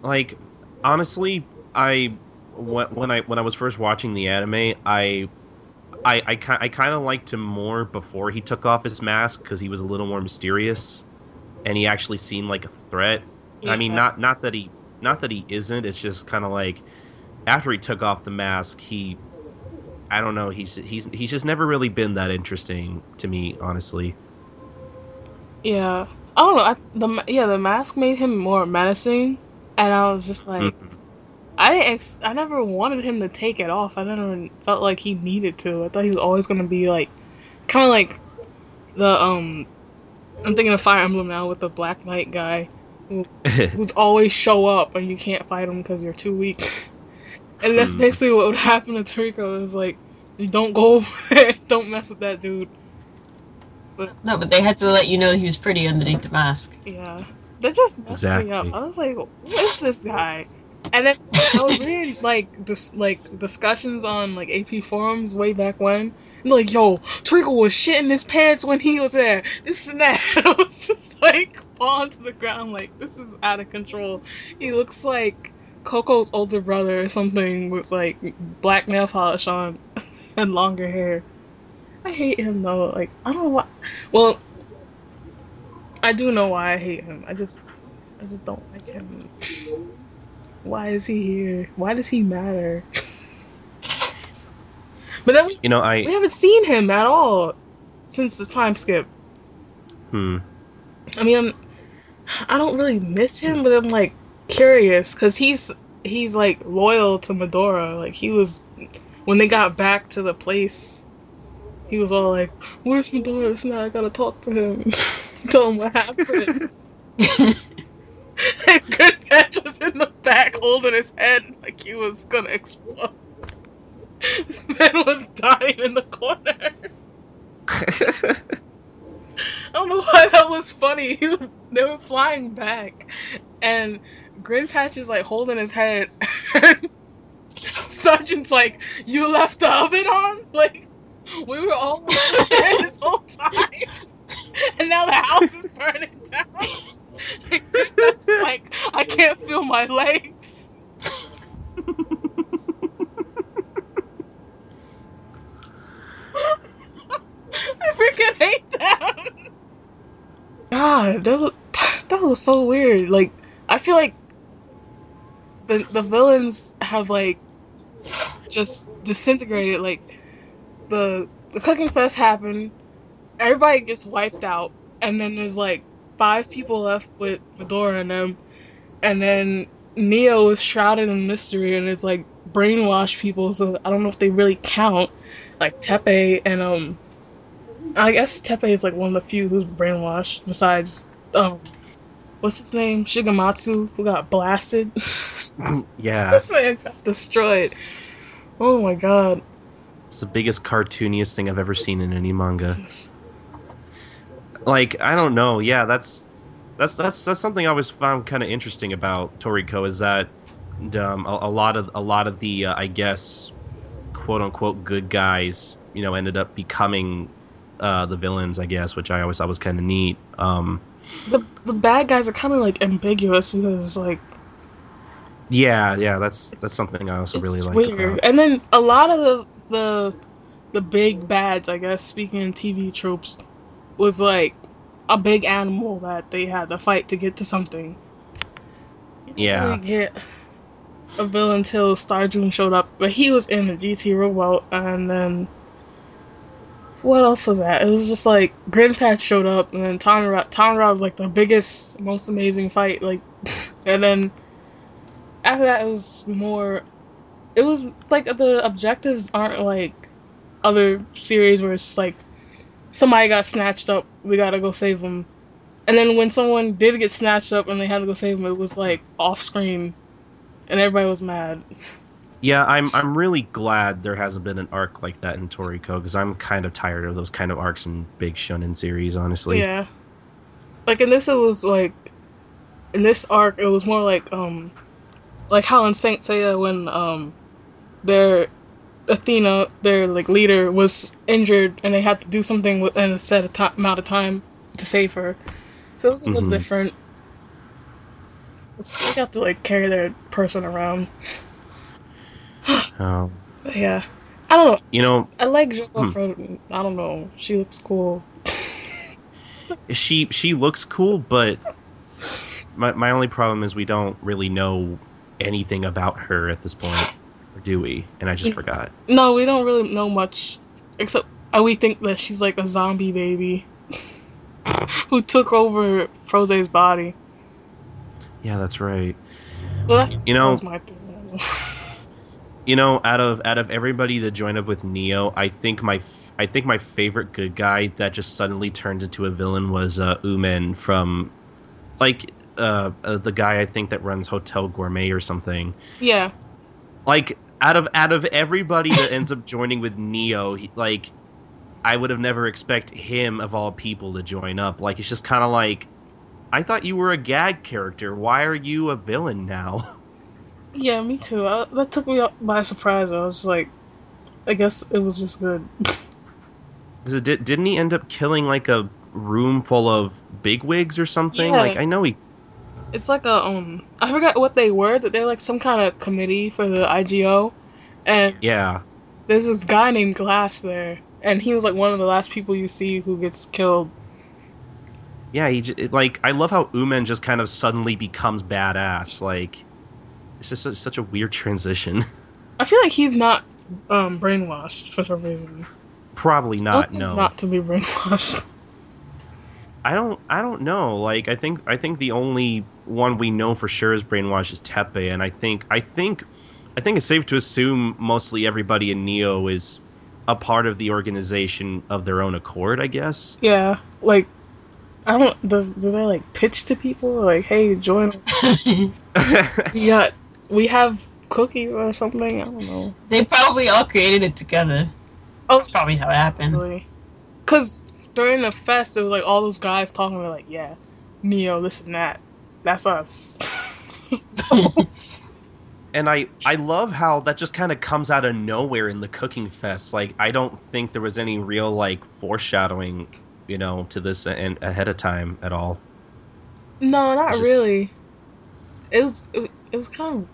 like honestly i when i when i was first watching the anime i i i, I kind of liked him more before he took off his mask because he was a little more mysterious and he actually seemed like a threat i mean not not that he not that he isn't it's just kind of like after he took off the mask he i don't know he's he's he's just never really been that interesting to me honestly Yeah. I don't know. I, the yeah, the mask made him more menacing, and I was just like, Mhm. I. Ex- I never wanted him to take it off. I never felt like he needed to. I thought he was always gonna be like, kind of like the um. I'm thinking of Fire Emblem now with the Black Knight guy who's always show up and you can't fight him because you're too weak. and that's Hmm. basically what would happen to Toriko. Is like, you don't go over there. Don't mess with that dude. No, but they had to let you know he was pretty underneath the mask. Yeah. That just messed me up. I was like, who is this guy? And then I was reading like dis- like discussions on like AP forums way back when. Like, yo, Twinkle was shitting his pants when he was there. This and that. I was just like falling to the ground like this is out of control. He looks like Coco's older brother or something with like black nail polish on and longer hair. I hate him though. Like I don't know why. Well, I do know why I hate him. I just, I just don't like him. Why is he here? Why does he matter? but then we, you know I we haven't seen him at all since the time skip. hmm I mean, I'm, I don't really miss him, but I'm like curious because he's he's like loyal to Medora. Like he was when they got back to the place. He was all like, "Where's Medora? It's now I gotta talk to him, tell him what happened." and Good Patch was in the back holding his head like he was gonna explode. Sven was dying in the corner. I don't know why that was funny. Was- they were flying back, and Grin Patch is like holding his head. Sergeant's like, "You left the oven on?" Like, we were all this whole time, and now the house is burning down. And Grin Patch is like, "I can't feel my legs." I freaking hate that. God, that was that was so weird. Like, I feel like the the villains have like just disintegrated. Like, the the cooking fest happened, everybody gets wiped out, and then there's like five people left with Medora and them, and then Neo is shrouded in mystery and it's like brainwashed people. So I don't know if they really count, like Teppei and um. I guess Teppei is like one of the few who's brainwashed besides um what's his name? Shigematsu who got blasted. yeah this man got destroyed. Oh my god. it's the biggest cartooniest thing i've ever seen in any manga like I don't know. Yeah, that's that's that's that's something I always found kind of interesting about Toriko is that um, a, a lot of a lot of the uh, I guess quote unquote good guys, you know, ended up becoming uh, the villains. I guess, which I always thought was kind of neat. Um, The the bad guys are kind of like ambiguous because like yeah, yeah, that's that's something I also really like. weird. And then a lot of the the the big bads, I guess, speaking in TV tropes, was like a big animal that they had to fight to get to something. Yeah. really get a villain until Star June showed up, but he was in the GT robot, and then what else was that? It was just like Patch showed up, and then Tom Rod was like the biggest, most amazing fight, like, and then after that, it was more. It was like the objectives aren't like other series where it's like somebody got snatched up, we gotta go save them. And then when someone did get snatched up and they had to go save them, it was like off screen, and everybody was mad. Yeah, I'm I'm really glad there hasn't been an arc like that in Toriko because I'm kind of tired of those kind of arcs in big shonen series, honestly. Yeah. Like in this, it was like in this arc, it was more like um, like how in Saint Seiya when um, their Athena, their like leader, was injured and they had to do something within a set of amount of time to save her. So it was a little Mhm. different. They got to like carry their person around. Um, yeah, I don't know. you know, I like Jo Hmm. for I don't know. She looks cool. she she looks cool, but my my only problem is we don't really know anything about her at this point, or do we? And I just Yeah. forgot. No, we don't really know much, except uh, we think that she's like a zombie baby who took over Froese's body. Yeah, that's right. Well, that's You know- that was my thing. You know, out of out of everybody that joined up with Neo, I think my I think my favorite good guy that just suddenly turns into a villain was uh, Umen from, like, uh, uh, the guy I think that runs Hotel Gourmet or something. yeah, Like, out of out of everybody that ends up joining with Neo, he, like, I would have never expect him of all people to join up. Like, it's just kind of like, I thought you were a gag character. Why are you a villain now? yeah, me too. I, that took me by surprise. I was like, I guess it was just good. Because did, didn't he end up killing like a room full of bigwigs or something? Yeah. Like I know he. It's like a um, I forgot what they were. That they're like some kind of committee for the IGO, and Yeah, there's this guy named Glass there, and he was like one of the last people you see who gets killed. yeah. He j- it, like I love how Umen just kind of suddenly becomes badass. Like it's just such, such a weird transition. I feel like he's not um brainwashed for some reason. Probably not. No, not to be brainwashed. I don't. I don't know. Like I think. I think the only one we know for sure is brainwashed is Teppei, and I think. I think. I think it's safe to assume mostly everybody in Neo is a part of the organization of their own accord. I guess. Yeah, like I don't. Does do they like pitch to people like, "Hey, join"? We got we have cookies or something. I don't know. they probably all created it together. Oh, That's probably how it happened. really? Because during the fest, there was like all those guys talking about like, "Yeah, Neo, this and that. That's us." and I I love how that just kind of comes out of nowhere in the cooking fest. Like I don't think there was any real like foreshadowing, you know, to this and ahead of time at all. no, not Just- really. It was it, it was kind of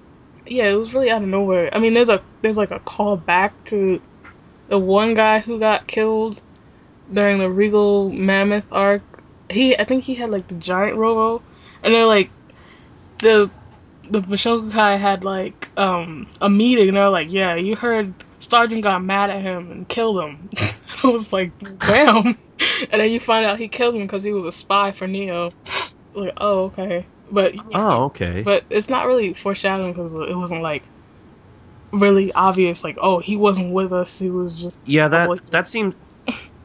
yeah, it was really out of nowhere. I mean, there's a there's like a call back to the one guy who got killed during the Regal Mammoth arc. He I think he had like the giant robo, and they're like the the Bishokukai had like um a meeting. and They're like, yeah, you heard Sergeant got mad at him and killed him. I was like, damn. and then you find out he killed him because he was a spy for Neo. Like, oh okay, but Oh, okay. but it's not really foreshadowing because it wasn't like really obvious. Like, oh, he wasn't with us. He was just yeah, that that seems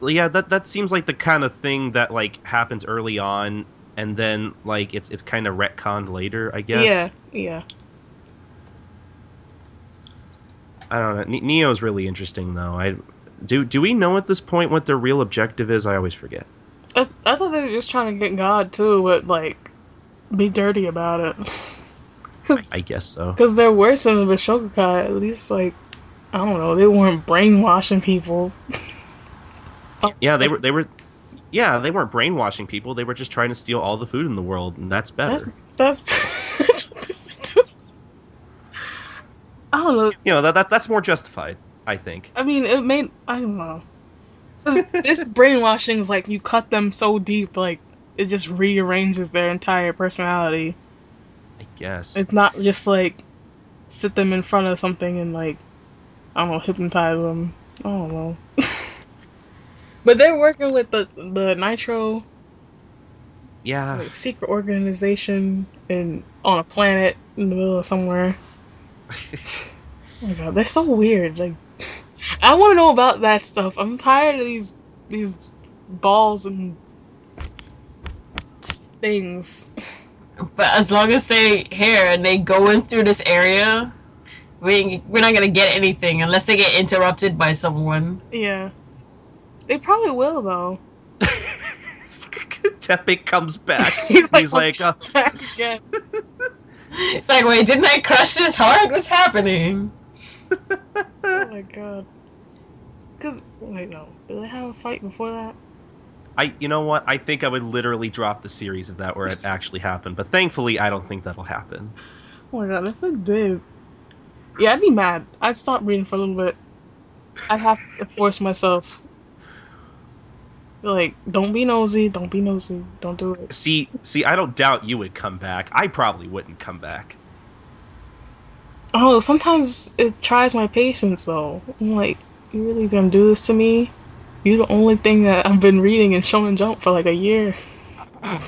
yeah, that that seems like the kind of thing that like happens early on and then like it's it's kind of retconned later, I guess. yeah, yeah. I don't know. Ne- Neo's really interesting though. I do do we know at this point what their real objective is? I always forget. I, I thought they were just trying to get God too, but like be dirty about it. Because I guess so. Because they're worse than the Bishokukai. At least like I don't know, they weren't brainwashing people. Yeah, they were they were yeah, they weren't brainwashing people. They were just trying to steal all the food in the world, and that's better. That's that's. that's what they were doing. I don't know. You know, that, that that's more justified, I think. I mean, it made I don't know. this brainwashing is like you cut them so deep, like it just rearranges their entire personality. I guess. It's not just like sit them in front of something and like I don't know, hypnotize them. I don't know. but they're working with the the Nitro Yeah. like secret organization and on a planet in the middle of somewhere. Oh my god, they're so weird. Like, I want to know about that stuff. I'm tired of these these balls and things. But as long as they here and they go in through this area, we we're not gonna get anything unless they get interrupted by someone. Yeah, they probably will though. Teppei comes back. He's He's like, like, uh, Back again. It's like, wait, didn't I crush this hard? What's happening? Oh my god. Cause wait no, did they have a fight before that? I, you know what? I think I would literally drop the series if that were it actually happened. But thankfully, I don't think that'll happen. Oh my god, if it did, yeah, I'd be mad. I'd stop reading for a little bit. I'd have to force myself. Like, don't be nosy. Don't be nosy. Don't do it. See, see, I don't doubt you would come back. I probably wouldn't come back. Oh, sometimes it tries my patience though. I'm like, you really gonna do this to me? You're the only thing that I've been reading in Shonen Jump for like a year. I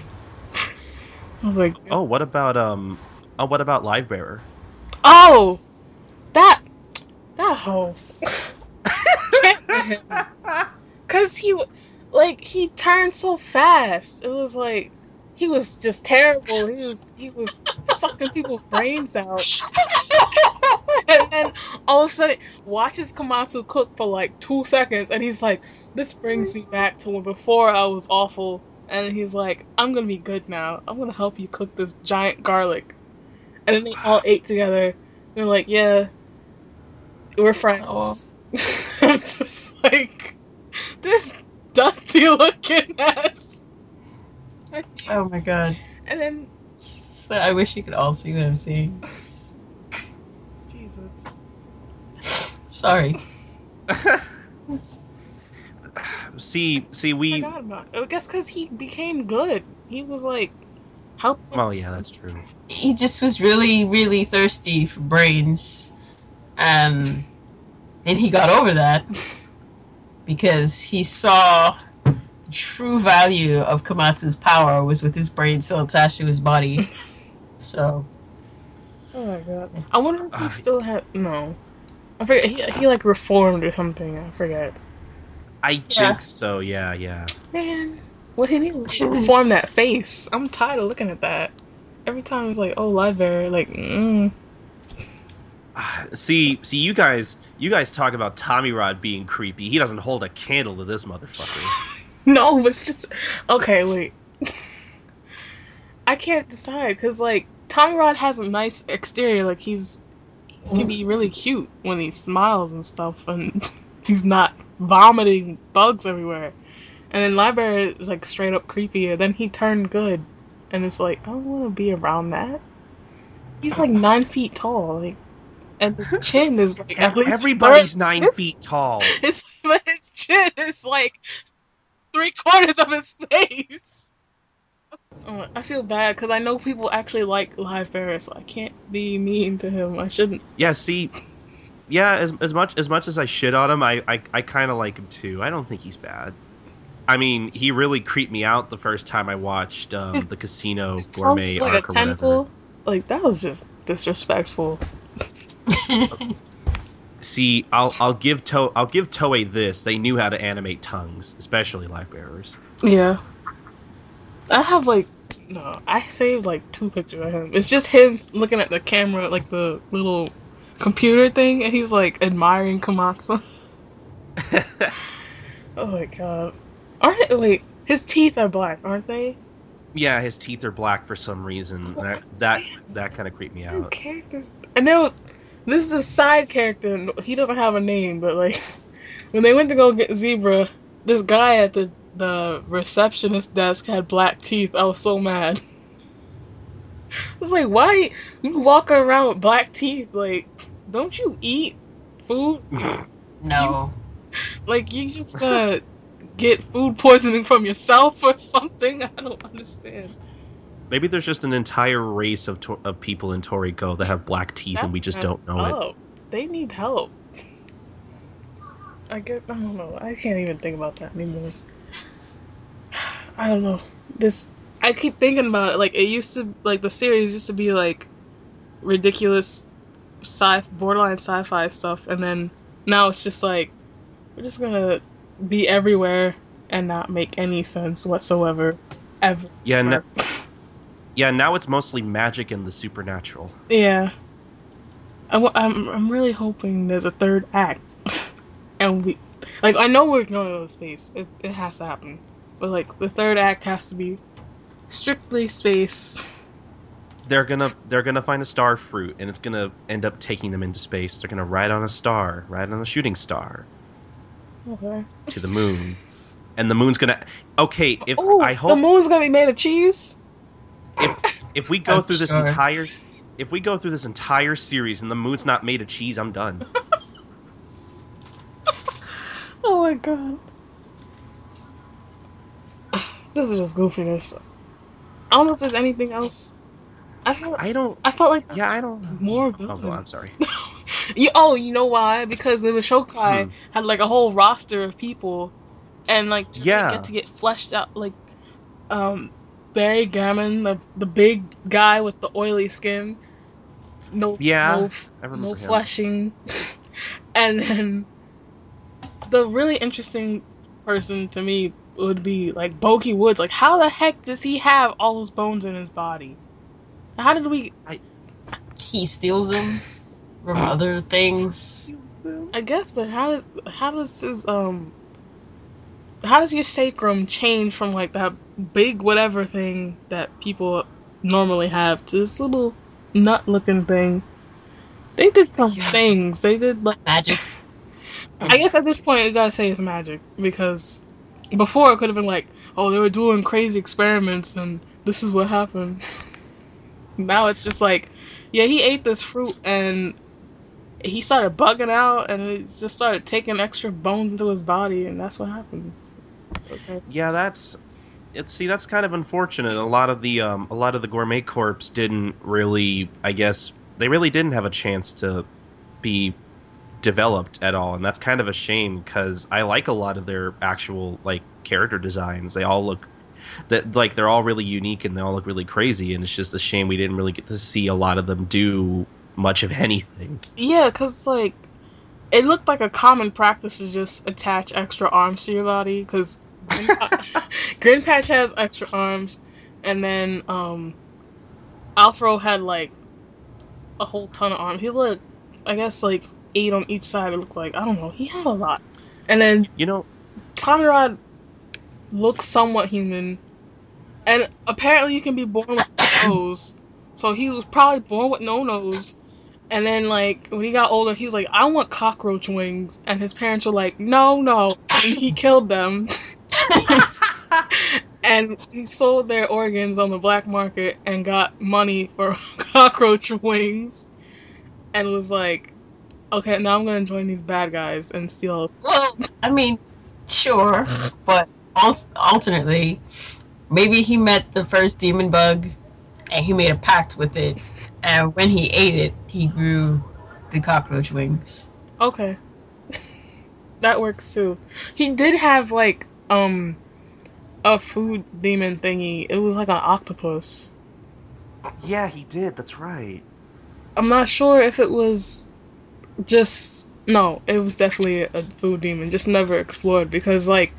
was like, Oh, what about um? Oh, what about Livebearer? oh, that that hoe. Cause he, like, he turned so fast. It was like he was just terrible. He was he was sucking people's brains out. and then all of a sudden watches Komatsu cook for like two seconds and he's like, This brings me back to when before I was awful and he's like, I'm gonna be good now. I'm gonna help you cook this giant garlic. And then they all ate together. They're like, Yeah, we're friends. I'm just like this dusty looking mess. Oh my god. And then So I wish you could all see what I'm seeing. Jesus. Sorry. see, see, we. forgot about I guess because he became good. He was like help. Well, yeah, that's true. He just was really, really thirsty for brains. And then he got over that because he saw the true value of Komatsu's power was with his brain still attached to his body. So Oh my god. I wonder if he Uh, still had no. I forget. He, he like reformed or something. I forget. I Yeah. think so. Yeah, yeah. Man, what did he form that face? I'm tired of looking at that. Every time it's like, oh, live bear, like, mm. See, see, you guys, you guys talk about Tommyrod being creepy. He doesn't hold a candle to this motherfucker. no, it's just okay. Wait, I can't decide because like Tommyrod has a nice exterior. Like he's he can be really cute when he smiles and stuff, and he's not vomiting bugs everywhere. And then Live Bear is like straight up creepy, and then he turned good, and it's like I don't want to be around that. He's like nine feet tall, like, and his chin is like at least Everybody's nine feet tall. His his chin is like three quarters of his face. Oh, I feel bad because I know people actually like Live Bear, so I can't be mean to him. I shouldn't. Yeah, see, yeah, as, as much as much as I shit on him, I I, I kind of like him too. I don't think he's bad. I mean, he really creeped me out the first time I watched um, His- the Casino Gourmet like arc a whatever. Like that was just disrespectful. See, I'll I'll give to I'll give Toei this. They knew how to animate tongues, especially Livebearer's. Yeah. I have like no, I saved like two pictures of him. It's just him looking at the camera, like the little computer thing, and he's like admiring Komatsu. oh my god. Aren't wait, his teeth are black, aren't they? yeah, his teeth are black for some reason. Oh, That that, that kind of creeped me out. characters. I know this is a side character. and He doesn't have a name, but like when they went to go get Zebra, this guy at the the receptionist desk had black teeth. I was so mad. I was like, why you walk around with black teeth? Like, don't you eat food? no. Like, you just gotta get food poisoning from yourself or something? I don't understand. Maybe there's just an entire race of to- of people in Toriko that have black teeth and we just don't know it. They need help. I get. I don't know. I can't even think about that anymore. I don't know. This. I keep thinking about it. Like it used to, like the series used to be like ridiculous, sci borderline sci-fi stuff, and then now it's just like we're just gonna be everywhere and not make any sense whatsoever, ever. Yeah, no, yeah. Now it's mostly magic and the supernatural. Yeah. I, am I'm, I'm really hoping there's a third act, and we, like, I know we're going to go to space. It, it has to happen, but like the third act has to be strictly space. They're gonna they're gonna find a star fruit, and it's gonna end up taking them into space. They're gonna ride on a star, ride on a shooting star, Okay. to the moon, and the moon's gonna. Okay, if oh, I hope the moon's gonna be made of cheese. if if we go I'm through this sure. entire if we go through this entire series and the moon's not made of cheese, I'm done. Oh my god. This is just goofiness. I don't know if there's anything else. I feel I don't. I felt like Yeah, I don't. more Oh, villains. go on, sorry. you, oh, you know why? Because the Shokai Hmm. had like a whole roster of people, and like you Yeah. get to get fleshed out. Like, um, Barry Gammon, the the big guy with the oily skin. No, Yeah, no, f- I remember no fleshing, and then the really interesting person to me would be like Bogie Woods. Like, how the heck does he have all those bones in his body? How did we? He steals them from other things. I guess, but how how does his um how does your sacrum change from like that big whatever thing that people normally have to this little nut looking thing? They did some things. They did like Magic. I guess at this point you gotta say it's magic because before it could have been like, oh, they were doing crazy experiments and this is what happened. now it's just like, yeah, he ate this fruit and he started bugging out and it just started taking extra bones into his body and that's what happened. Okay. Yeah, that's. It, see, that's kind of unfortunate. A lot of the um, a lot of the gourmet corps didn't really. I guess they really didn't have a chance to be developed at all, and that's kind of a shame because I like a lot of their actual like character designs. They all look that like they're all really unique and they all look really crazy, and it's just a shame we didn't really get to see a lot of them do much of anything. Yeah, because like it looked like a common practice to just attach extra arms to your body because Grinpatch has extra arms, and then um, Alfaro had like a whole ton of arms. He looked, I guess, like eight on each side. It looked like I don't know. He had a lot, and then You know, Tommyrod looks somewhat human, and apparently you can be born with a nose. So he was probably born with no nose. And then, like, when he got older, he was like, I want cockroach wings. And his parents were like, no, no. And he killed them. and he sold their organs on the black market and got money for cockroach wings. And was like, okay, now I'm going to join these bad guys and steal. Well, I mean, sure, but al- alternately, maybe he met the first demon bug and he made a pact with it, and when he ate it, he grew the cockroach wings. Okay. that works too. He did have like um a food demon thingy. It was like an octopus. yeah, he did. That's right. I'm not sure if it was just no, it was definitely a food demon, just never explored because like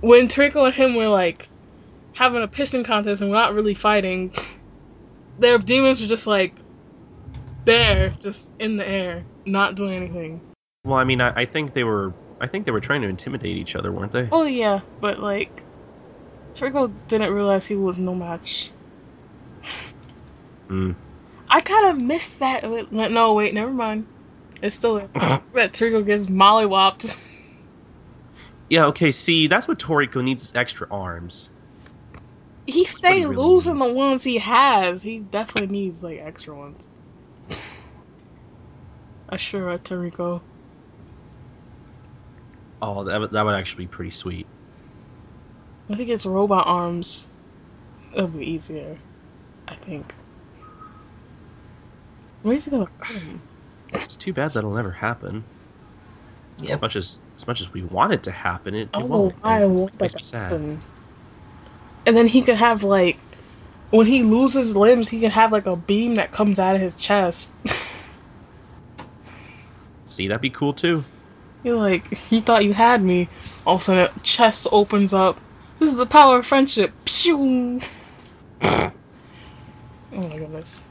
when Twinkle and him were like having a pissing contest and we're not really fighting, their demons were just like there, just in the air, not doing anything. Well, I mean, I, I think they were. I think they were trying to intimidate each other, weren't they? Oh yeah, but like Twinkle didn't realize he was no match. Mm. I kind of missed that. No, wait, never mind. It's still that uh-huh. Twinkle gets mollywopped. Yeah. Okay. See, that's what Toriko needs extra arms. He stay really losing needs. the ones he has. He definitely needs like extra ones. Ashura Toriko. Oh, that would, that would actually be pretty sweet. If he gets robot arms, it'll be easier. I think. Where's he him? It's too bad that'll never happen. As much as as much as we want it to happen, it, it oh, I don't know won't. why I and want makes that me to sad. happen. And then he could have like when he loses limbs, he can have like a beam that comes out of his chest. See, that'd be cool too. You're like, you thought you had me. All of a sudden, chest opens up. This is the power of friendship. Pew! oh my goodness.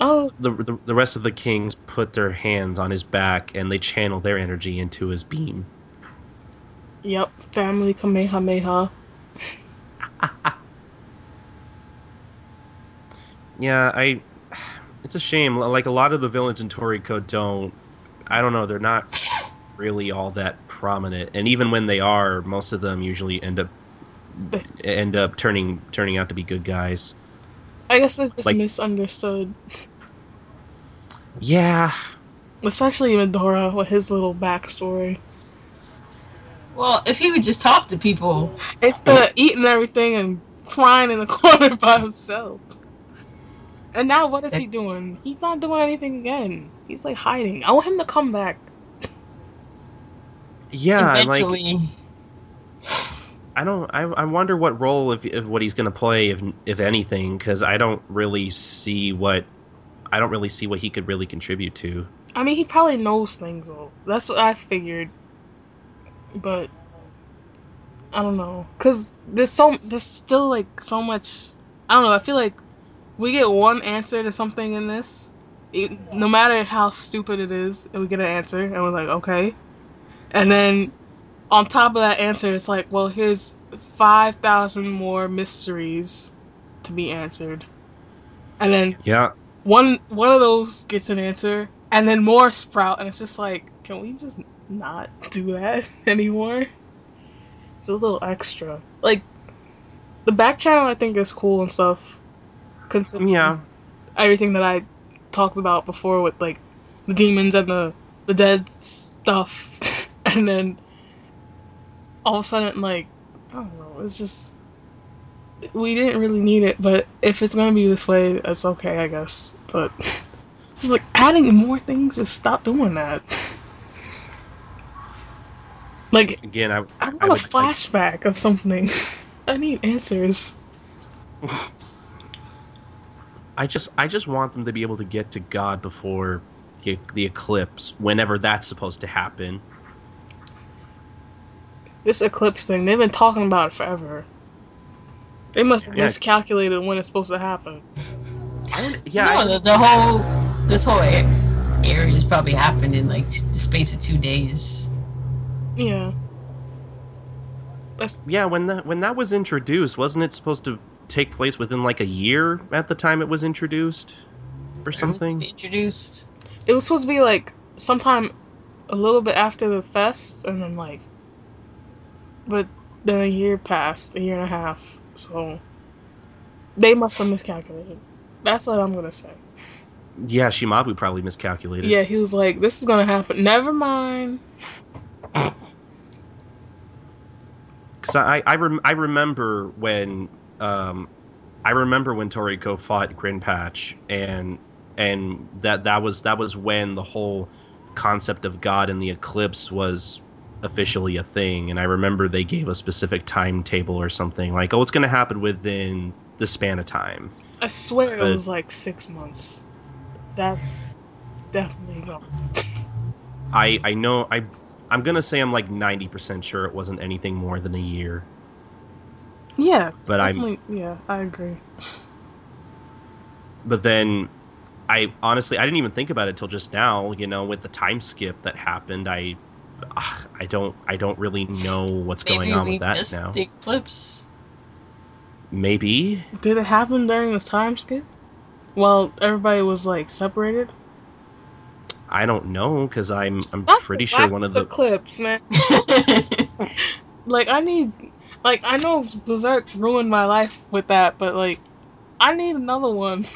Oh, The, the the rest of the kings put their hands on his back and they channel their energy into his beam. yep. Family Kamehameha. Yeah, I. It's a shame. Like a lot of the villains in Toriko don't. I don't know. They're not really all that prominent, and even when they are, most of them usually end up end up turning turning out to be good guys. I guess they're just Like- misunderstood. Yeah, Especially Midora with his little backstory. Well, if he would just talk to people, Instead of eating everything and crying in the corner by himself. And now what is he doing? He's not doing anything again. He's like hiding. I want him to come back. yeah. and, Like eventually, I don't. I, I wonder what role if, if what he's going to play, if if anything, because I don't really see what. I don't really see what he could really contribute to. I mean, he probably knows things though. That's what I figured. But I don't know, cause there's so there's still like so much. I don't know. I feel like we get one answer to something in this, it, no matter how stupid it is, and we get an answer, and we're like, okay. And then on top of that answer, it's like, well, here's five thousand more mysteries to be answered, and then Yeah, one one of those gets an answer and then more sprout and it's just like can we just not do that anymore? It's a little extra. Like the back channel i think is cool and stuff considering yeah. everything that i talked about before with like the demons and the the dead stuff. And then all of a sudden like i don't know it's just we didn't really need it but if it's gonna be this way it's okay i guess. But just like adding more things just stop doing that. Like Again, I i want I a would flashback of something. I need answers. I just I just want them to be able to get to God before the, the eclipse, whenever that's supposed to happen. This eclipse thing they've been talking about it forever they must have Yeah. miscalculated when it's supposed to happen yeah, no, I- the, the whole this whole area area's probably happened in like two, the space of two days. yeah yeah. When that when that was introduced, wasn't it supposed to take place within like a year at the time it was introduced, or It was something? introduced. it was supposed to be like sometime a little bit after the fest and then like but then a year passed a year and a half so they must have miscalculated. That's what i'm gonna say. Yeah, Shimabu probably miscalculated. yeah he was like this is gonna happen. Never mind. Because I I, rem- I remember when um I remember when Toriko fought Grinpatch and and that that was that was when the whole concept of God and the eclipse was officially a thing and I remember they gave a specific timetable or something like oh it's going to happen within the span of time. i swear it was like six months that's definitely gone I I know I I'm going to say I'm like 90% sure it wasn't anything more than a year. yeah But I'm yeah i agree but then I honestly I didn't even think about it till just now. You know, with the time skip that happened, I I don't I don't really know what's Maybe going on we with that missed now. the eclipse. Maybe did it happen during this time skip while everybody was like separated I don't know because I'm I'm That's pretty the sure one of the eclipse man Like I need, like I know Berserk ruined my life with that, but like I need another one.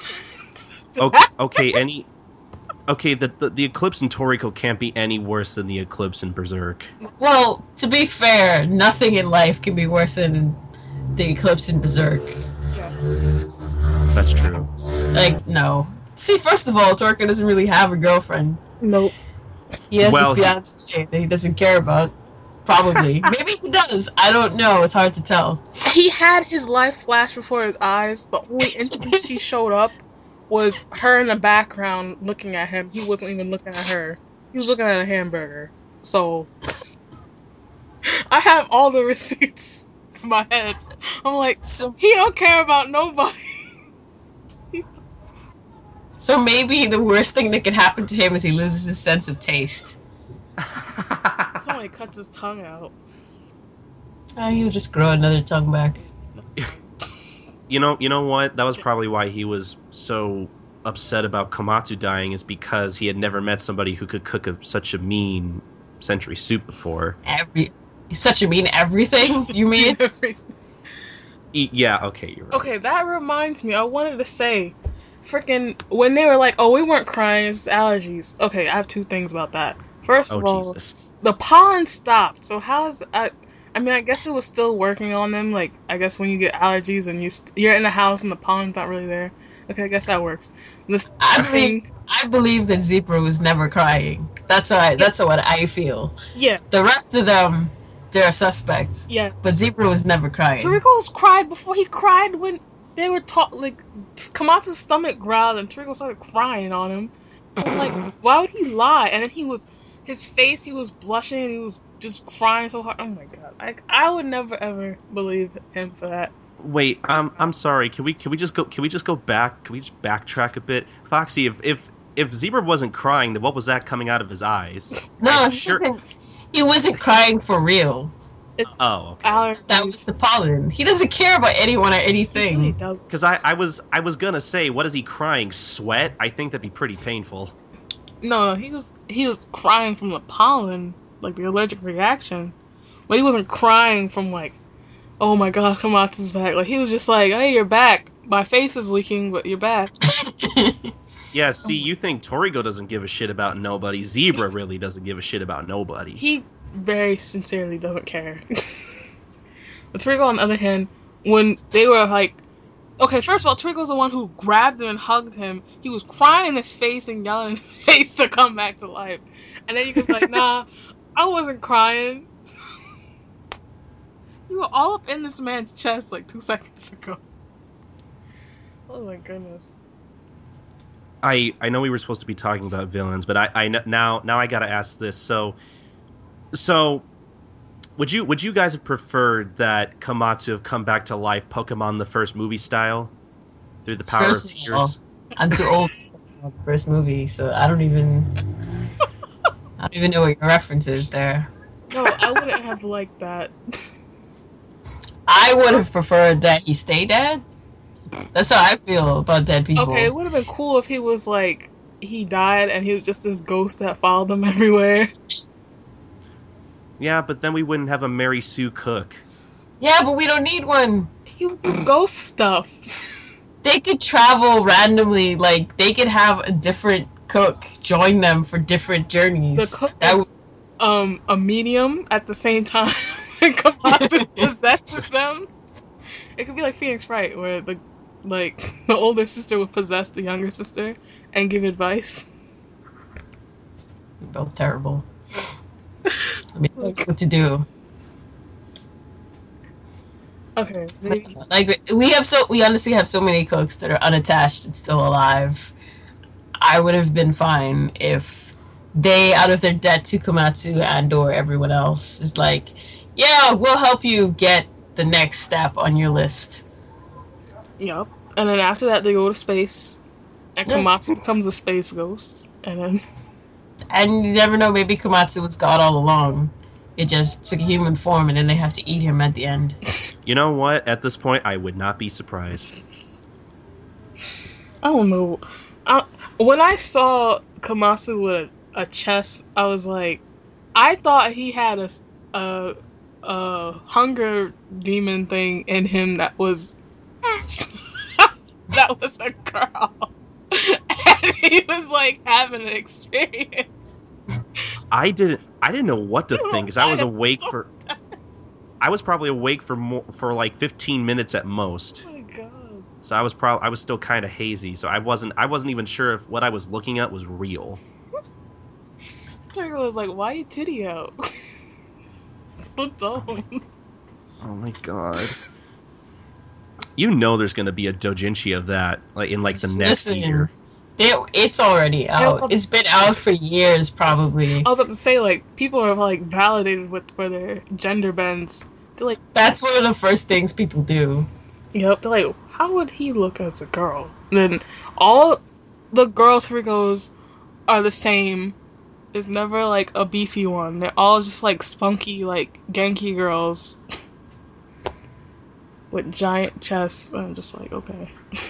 okay, okay any okay the, the the eclipse in Toriko can't be any worse than the eclipse in Berserk. well, to be fair, nothing in life can be worse than the eclipse in Berserk. Yes. That's true. Like, no. See, first of all, Toriko doesn't really have a girlfriend. Nope. He has Well, a he- fiance that he doesn't care about. Probably. Maybe he does. I don't know. It's hard to tell. He had his life flash before his eyes. The only instance she showed up was her in the background looking at him. He wasn't even looking at her. He was looking at a hamburger. So I have all the receipts in my head. I'm like, So, he don't care about nobody. so maybe the worst thing that could happen to him is he loses his sense of taste. Somebody cuts his tongue out. Uh, he'll just grow another tongue back. You know, you know what? That was probably why he was so upset about Komatsu dying, is because he had never met somebody who could cook a, such a mean century soup before. Every, such a mean everything. You mean? E- yeah, okay, you're right. Okay, that reminds me. I wanted to say, freaking, when they were like, "Oh, we weren't crying, it's allergies." Okay, I have two things about that. First Oh of all, Jesus. the pollen stopped. So how's I? I mean, I guess it was still working on them. Like, I guess when you get allergies and you st- you're in the house and the pollen's not really there. Okay, I guess that works. This I thing, I believe that Zebra was never crying. That's how I, that's what I feel. yeah, The rest of them, they're suspects. yeah. But Zebra was never crying. Toriko's cried before he cried when they were taught. Like, Komatsu's stomach growled and Toriko started crying on him. So I'm like, why would he lie? And then he was, his face, he was blushing, he was just crying so hard. Oh my god, I, I would never ever believe him for that. Wait, um, I'm sorry. Can we can we just go? Can we just go back? Can we just backtrack a bit, Foxy? If if if Zebra wasn't crying, then what was that coming out of his eyes? no, I'm he sure- wasn't. He wasn't crying for real. It's Oh, okay. allergies. That was the pollen. He doesn't care about anyone or He really anything. does. Because I, I was I was gonna say, what is he crying? Sweat? I think that'd be pretty painful. No, no, he was he was crying from the pollen, like the allergic reaction, but he wasn't crying from like, oh my god, Komatsu's back. Like he was just like, hey, you're back. My face is leaking, but you're back. Yeah. See, you think Toriko doesn't give a shit about nobody? Zebra really doesn't give a shit about nobody. He very sincerely doesn't care. but Toriko, on the other hand, when they were like, okay, first of all, Toriko's the one who grabbed him and hugged him. He was crying in his face and yelling in his face to come back to life. And then you can be like, nah, I wasn't crying. you were all up in this man's chest like two seconds ago. Oh my goodness. I I know we were supposed to be talking about villains, but I I kn- now now I gotta ask this. So so would you would you guys have preferred that Komatsu have come back to life, Pokemon the first movie style, through the power First of of all- tears? I'm too old for the first movie, so I don't even. I don't even know what your reference is there. No, I wouldn't have liked that. I would have preferred that he stay dead. That's how I feel about dead people. Okay, it would have been cool if he was like he died and he was just this ghost that followed them everywhere. Yeah, but then we wouldn't have a Mary Sue Cook. Yeah, but we don't need one. He would do ghost stuff. They could travel randomly. Like they could have a different cook join them for different journeys. The cook That um a medium at the same time. and Komatsu possesses them. It could be like Phoenix Wright, where the like the older sister would possess the younger sister and give advice. They're both terrible. I mean, what to do? Okay, maybe- Like we have so we honestly have so many cooks that are unattached and still alive. I would have been fine if they, out of their debt to Komatsu and or everyone else, is like, yeah, we'll help you get the next step on your list. Yep. And then after that, they go to space, and Yeah. Komatsu becomes a space ghost, and then And you never know, maybe Komatsu was God all along. It just took a human form, and then they have to eat him at the end. You know what? At this point, I would not be surprised. I don't know. When I saw Komatsu with a, chest, I was like, I thought he had a, a, a hunger demon thing in him that was that was a girl, and he was like having an experience. I didn't. I didn't know what to think because I was awake for. I was probably awake for more for like 15 minutes at most. My god! So I was probably I was still kind of hazy. So I wasn't I wasn't even sure if what I was looking at was real. Turtle was like, "Why you titty out?" so dumb. Oh my god. You know there's gonna be a dojinshi of that, like in like the next Listen, year. They, it's already out. well- It's been out for years, probably. I was about to say like people are like validated with for their gender bends. They're like, That's one of the first things people do. Yep. They're like, how would he look as a girl? And then all the girl Torikos are the same. There's never like a beefy one. They're all just like spunky, like Genki girls with giant chests. I'm just like, okay.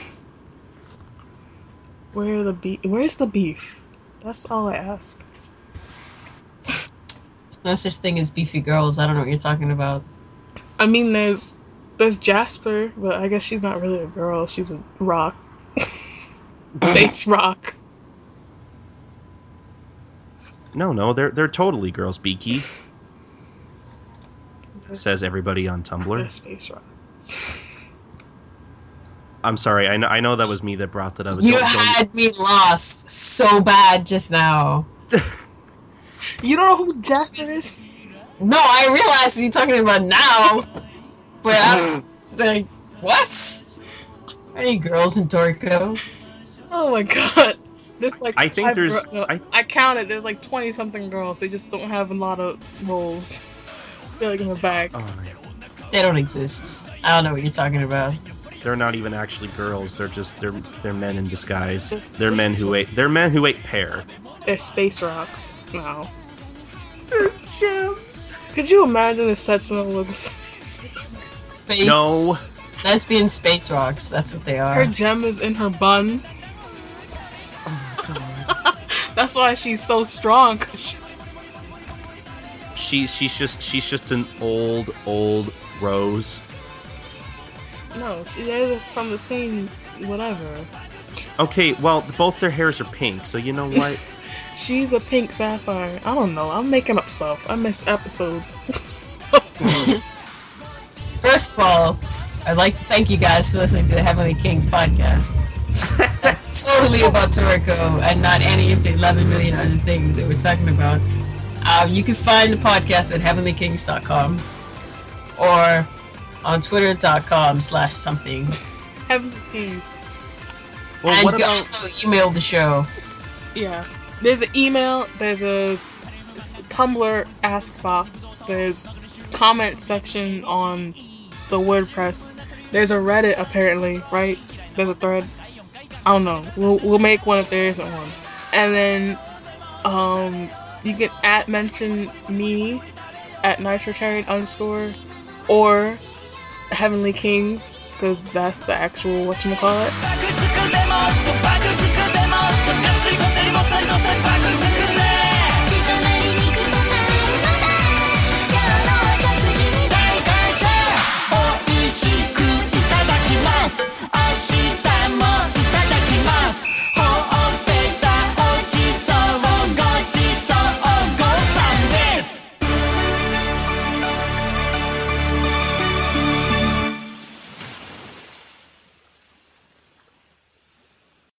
Where the beef? Where's the beef? That's all I ask. No such thing as beefy girls. I don't know what you're talking about. I mean, there's there's Jasper, but I guess she's not really a girl. She's a rock, space rock. No, no, they're they're totally girls. Beaky says everybody on Tumblr. space rocks. I'm sorry, I know I know that was me that brought that up. You Don't- don't- had me lost so bad just now. You don't know who Jasper is? No, I realize you're talking about now. But I was like, what? Any girls in Toriko? Oh my god. There's like I think there's- gir- no, uh, I- I, counted. There's like twenty something girls. They just don't have a lot of roles. They're like in the back. Oh. They don't exist. I don't know what you're talking about. They're not even actually girls. They're just they're they're men in disguise. Just- They're men who ate they're men who ate pear. They're space rocks now. Could you imagine if Setsuna was Space, No. Lesbian space rocks. That's what they are. her gem is in her bun? Oh, That's why she's so strong. she's She she's just she's just an old old rose. no, she they're from the same whatever. Okay, well both their hairs are pink, so you know what? She's a pink sapphire. I don't know. I'm making up stuff. I miss episodes. First of all, I'd like to thank you guys for listening to the Heavenly Kings podcast. That's totally about Toriko and not any of the 11 million other things that we're talking about. Uh, you can find the podcast at heavenlykings.com or on twitter.com slash something. Heavenly Kings. Well, and you can about also email the show. Yeah. There's an email. There's a Tumblr ask box. There's comment section on the WordPress. There's a Reddit apparently, right? There's a thread. I don't know. We'll, we'll make one if there isn't one. And then um, you can at mention me at nitrotrain underscore or Heavenly Kings because that's the actual what you call it. 明日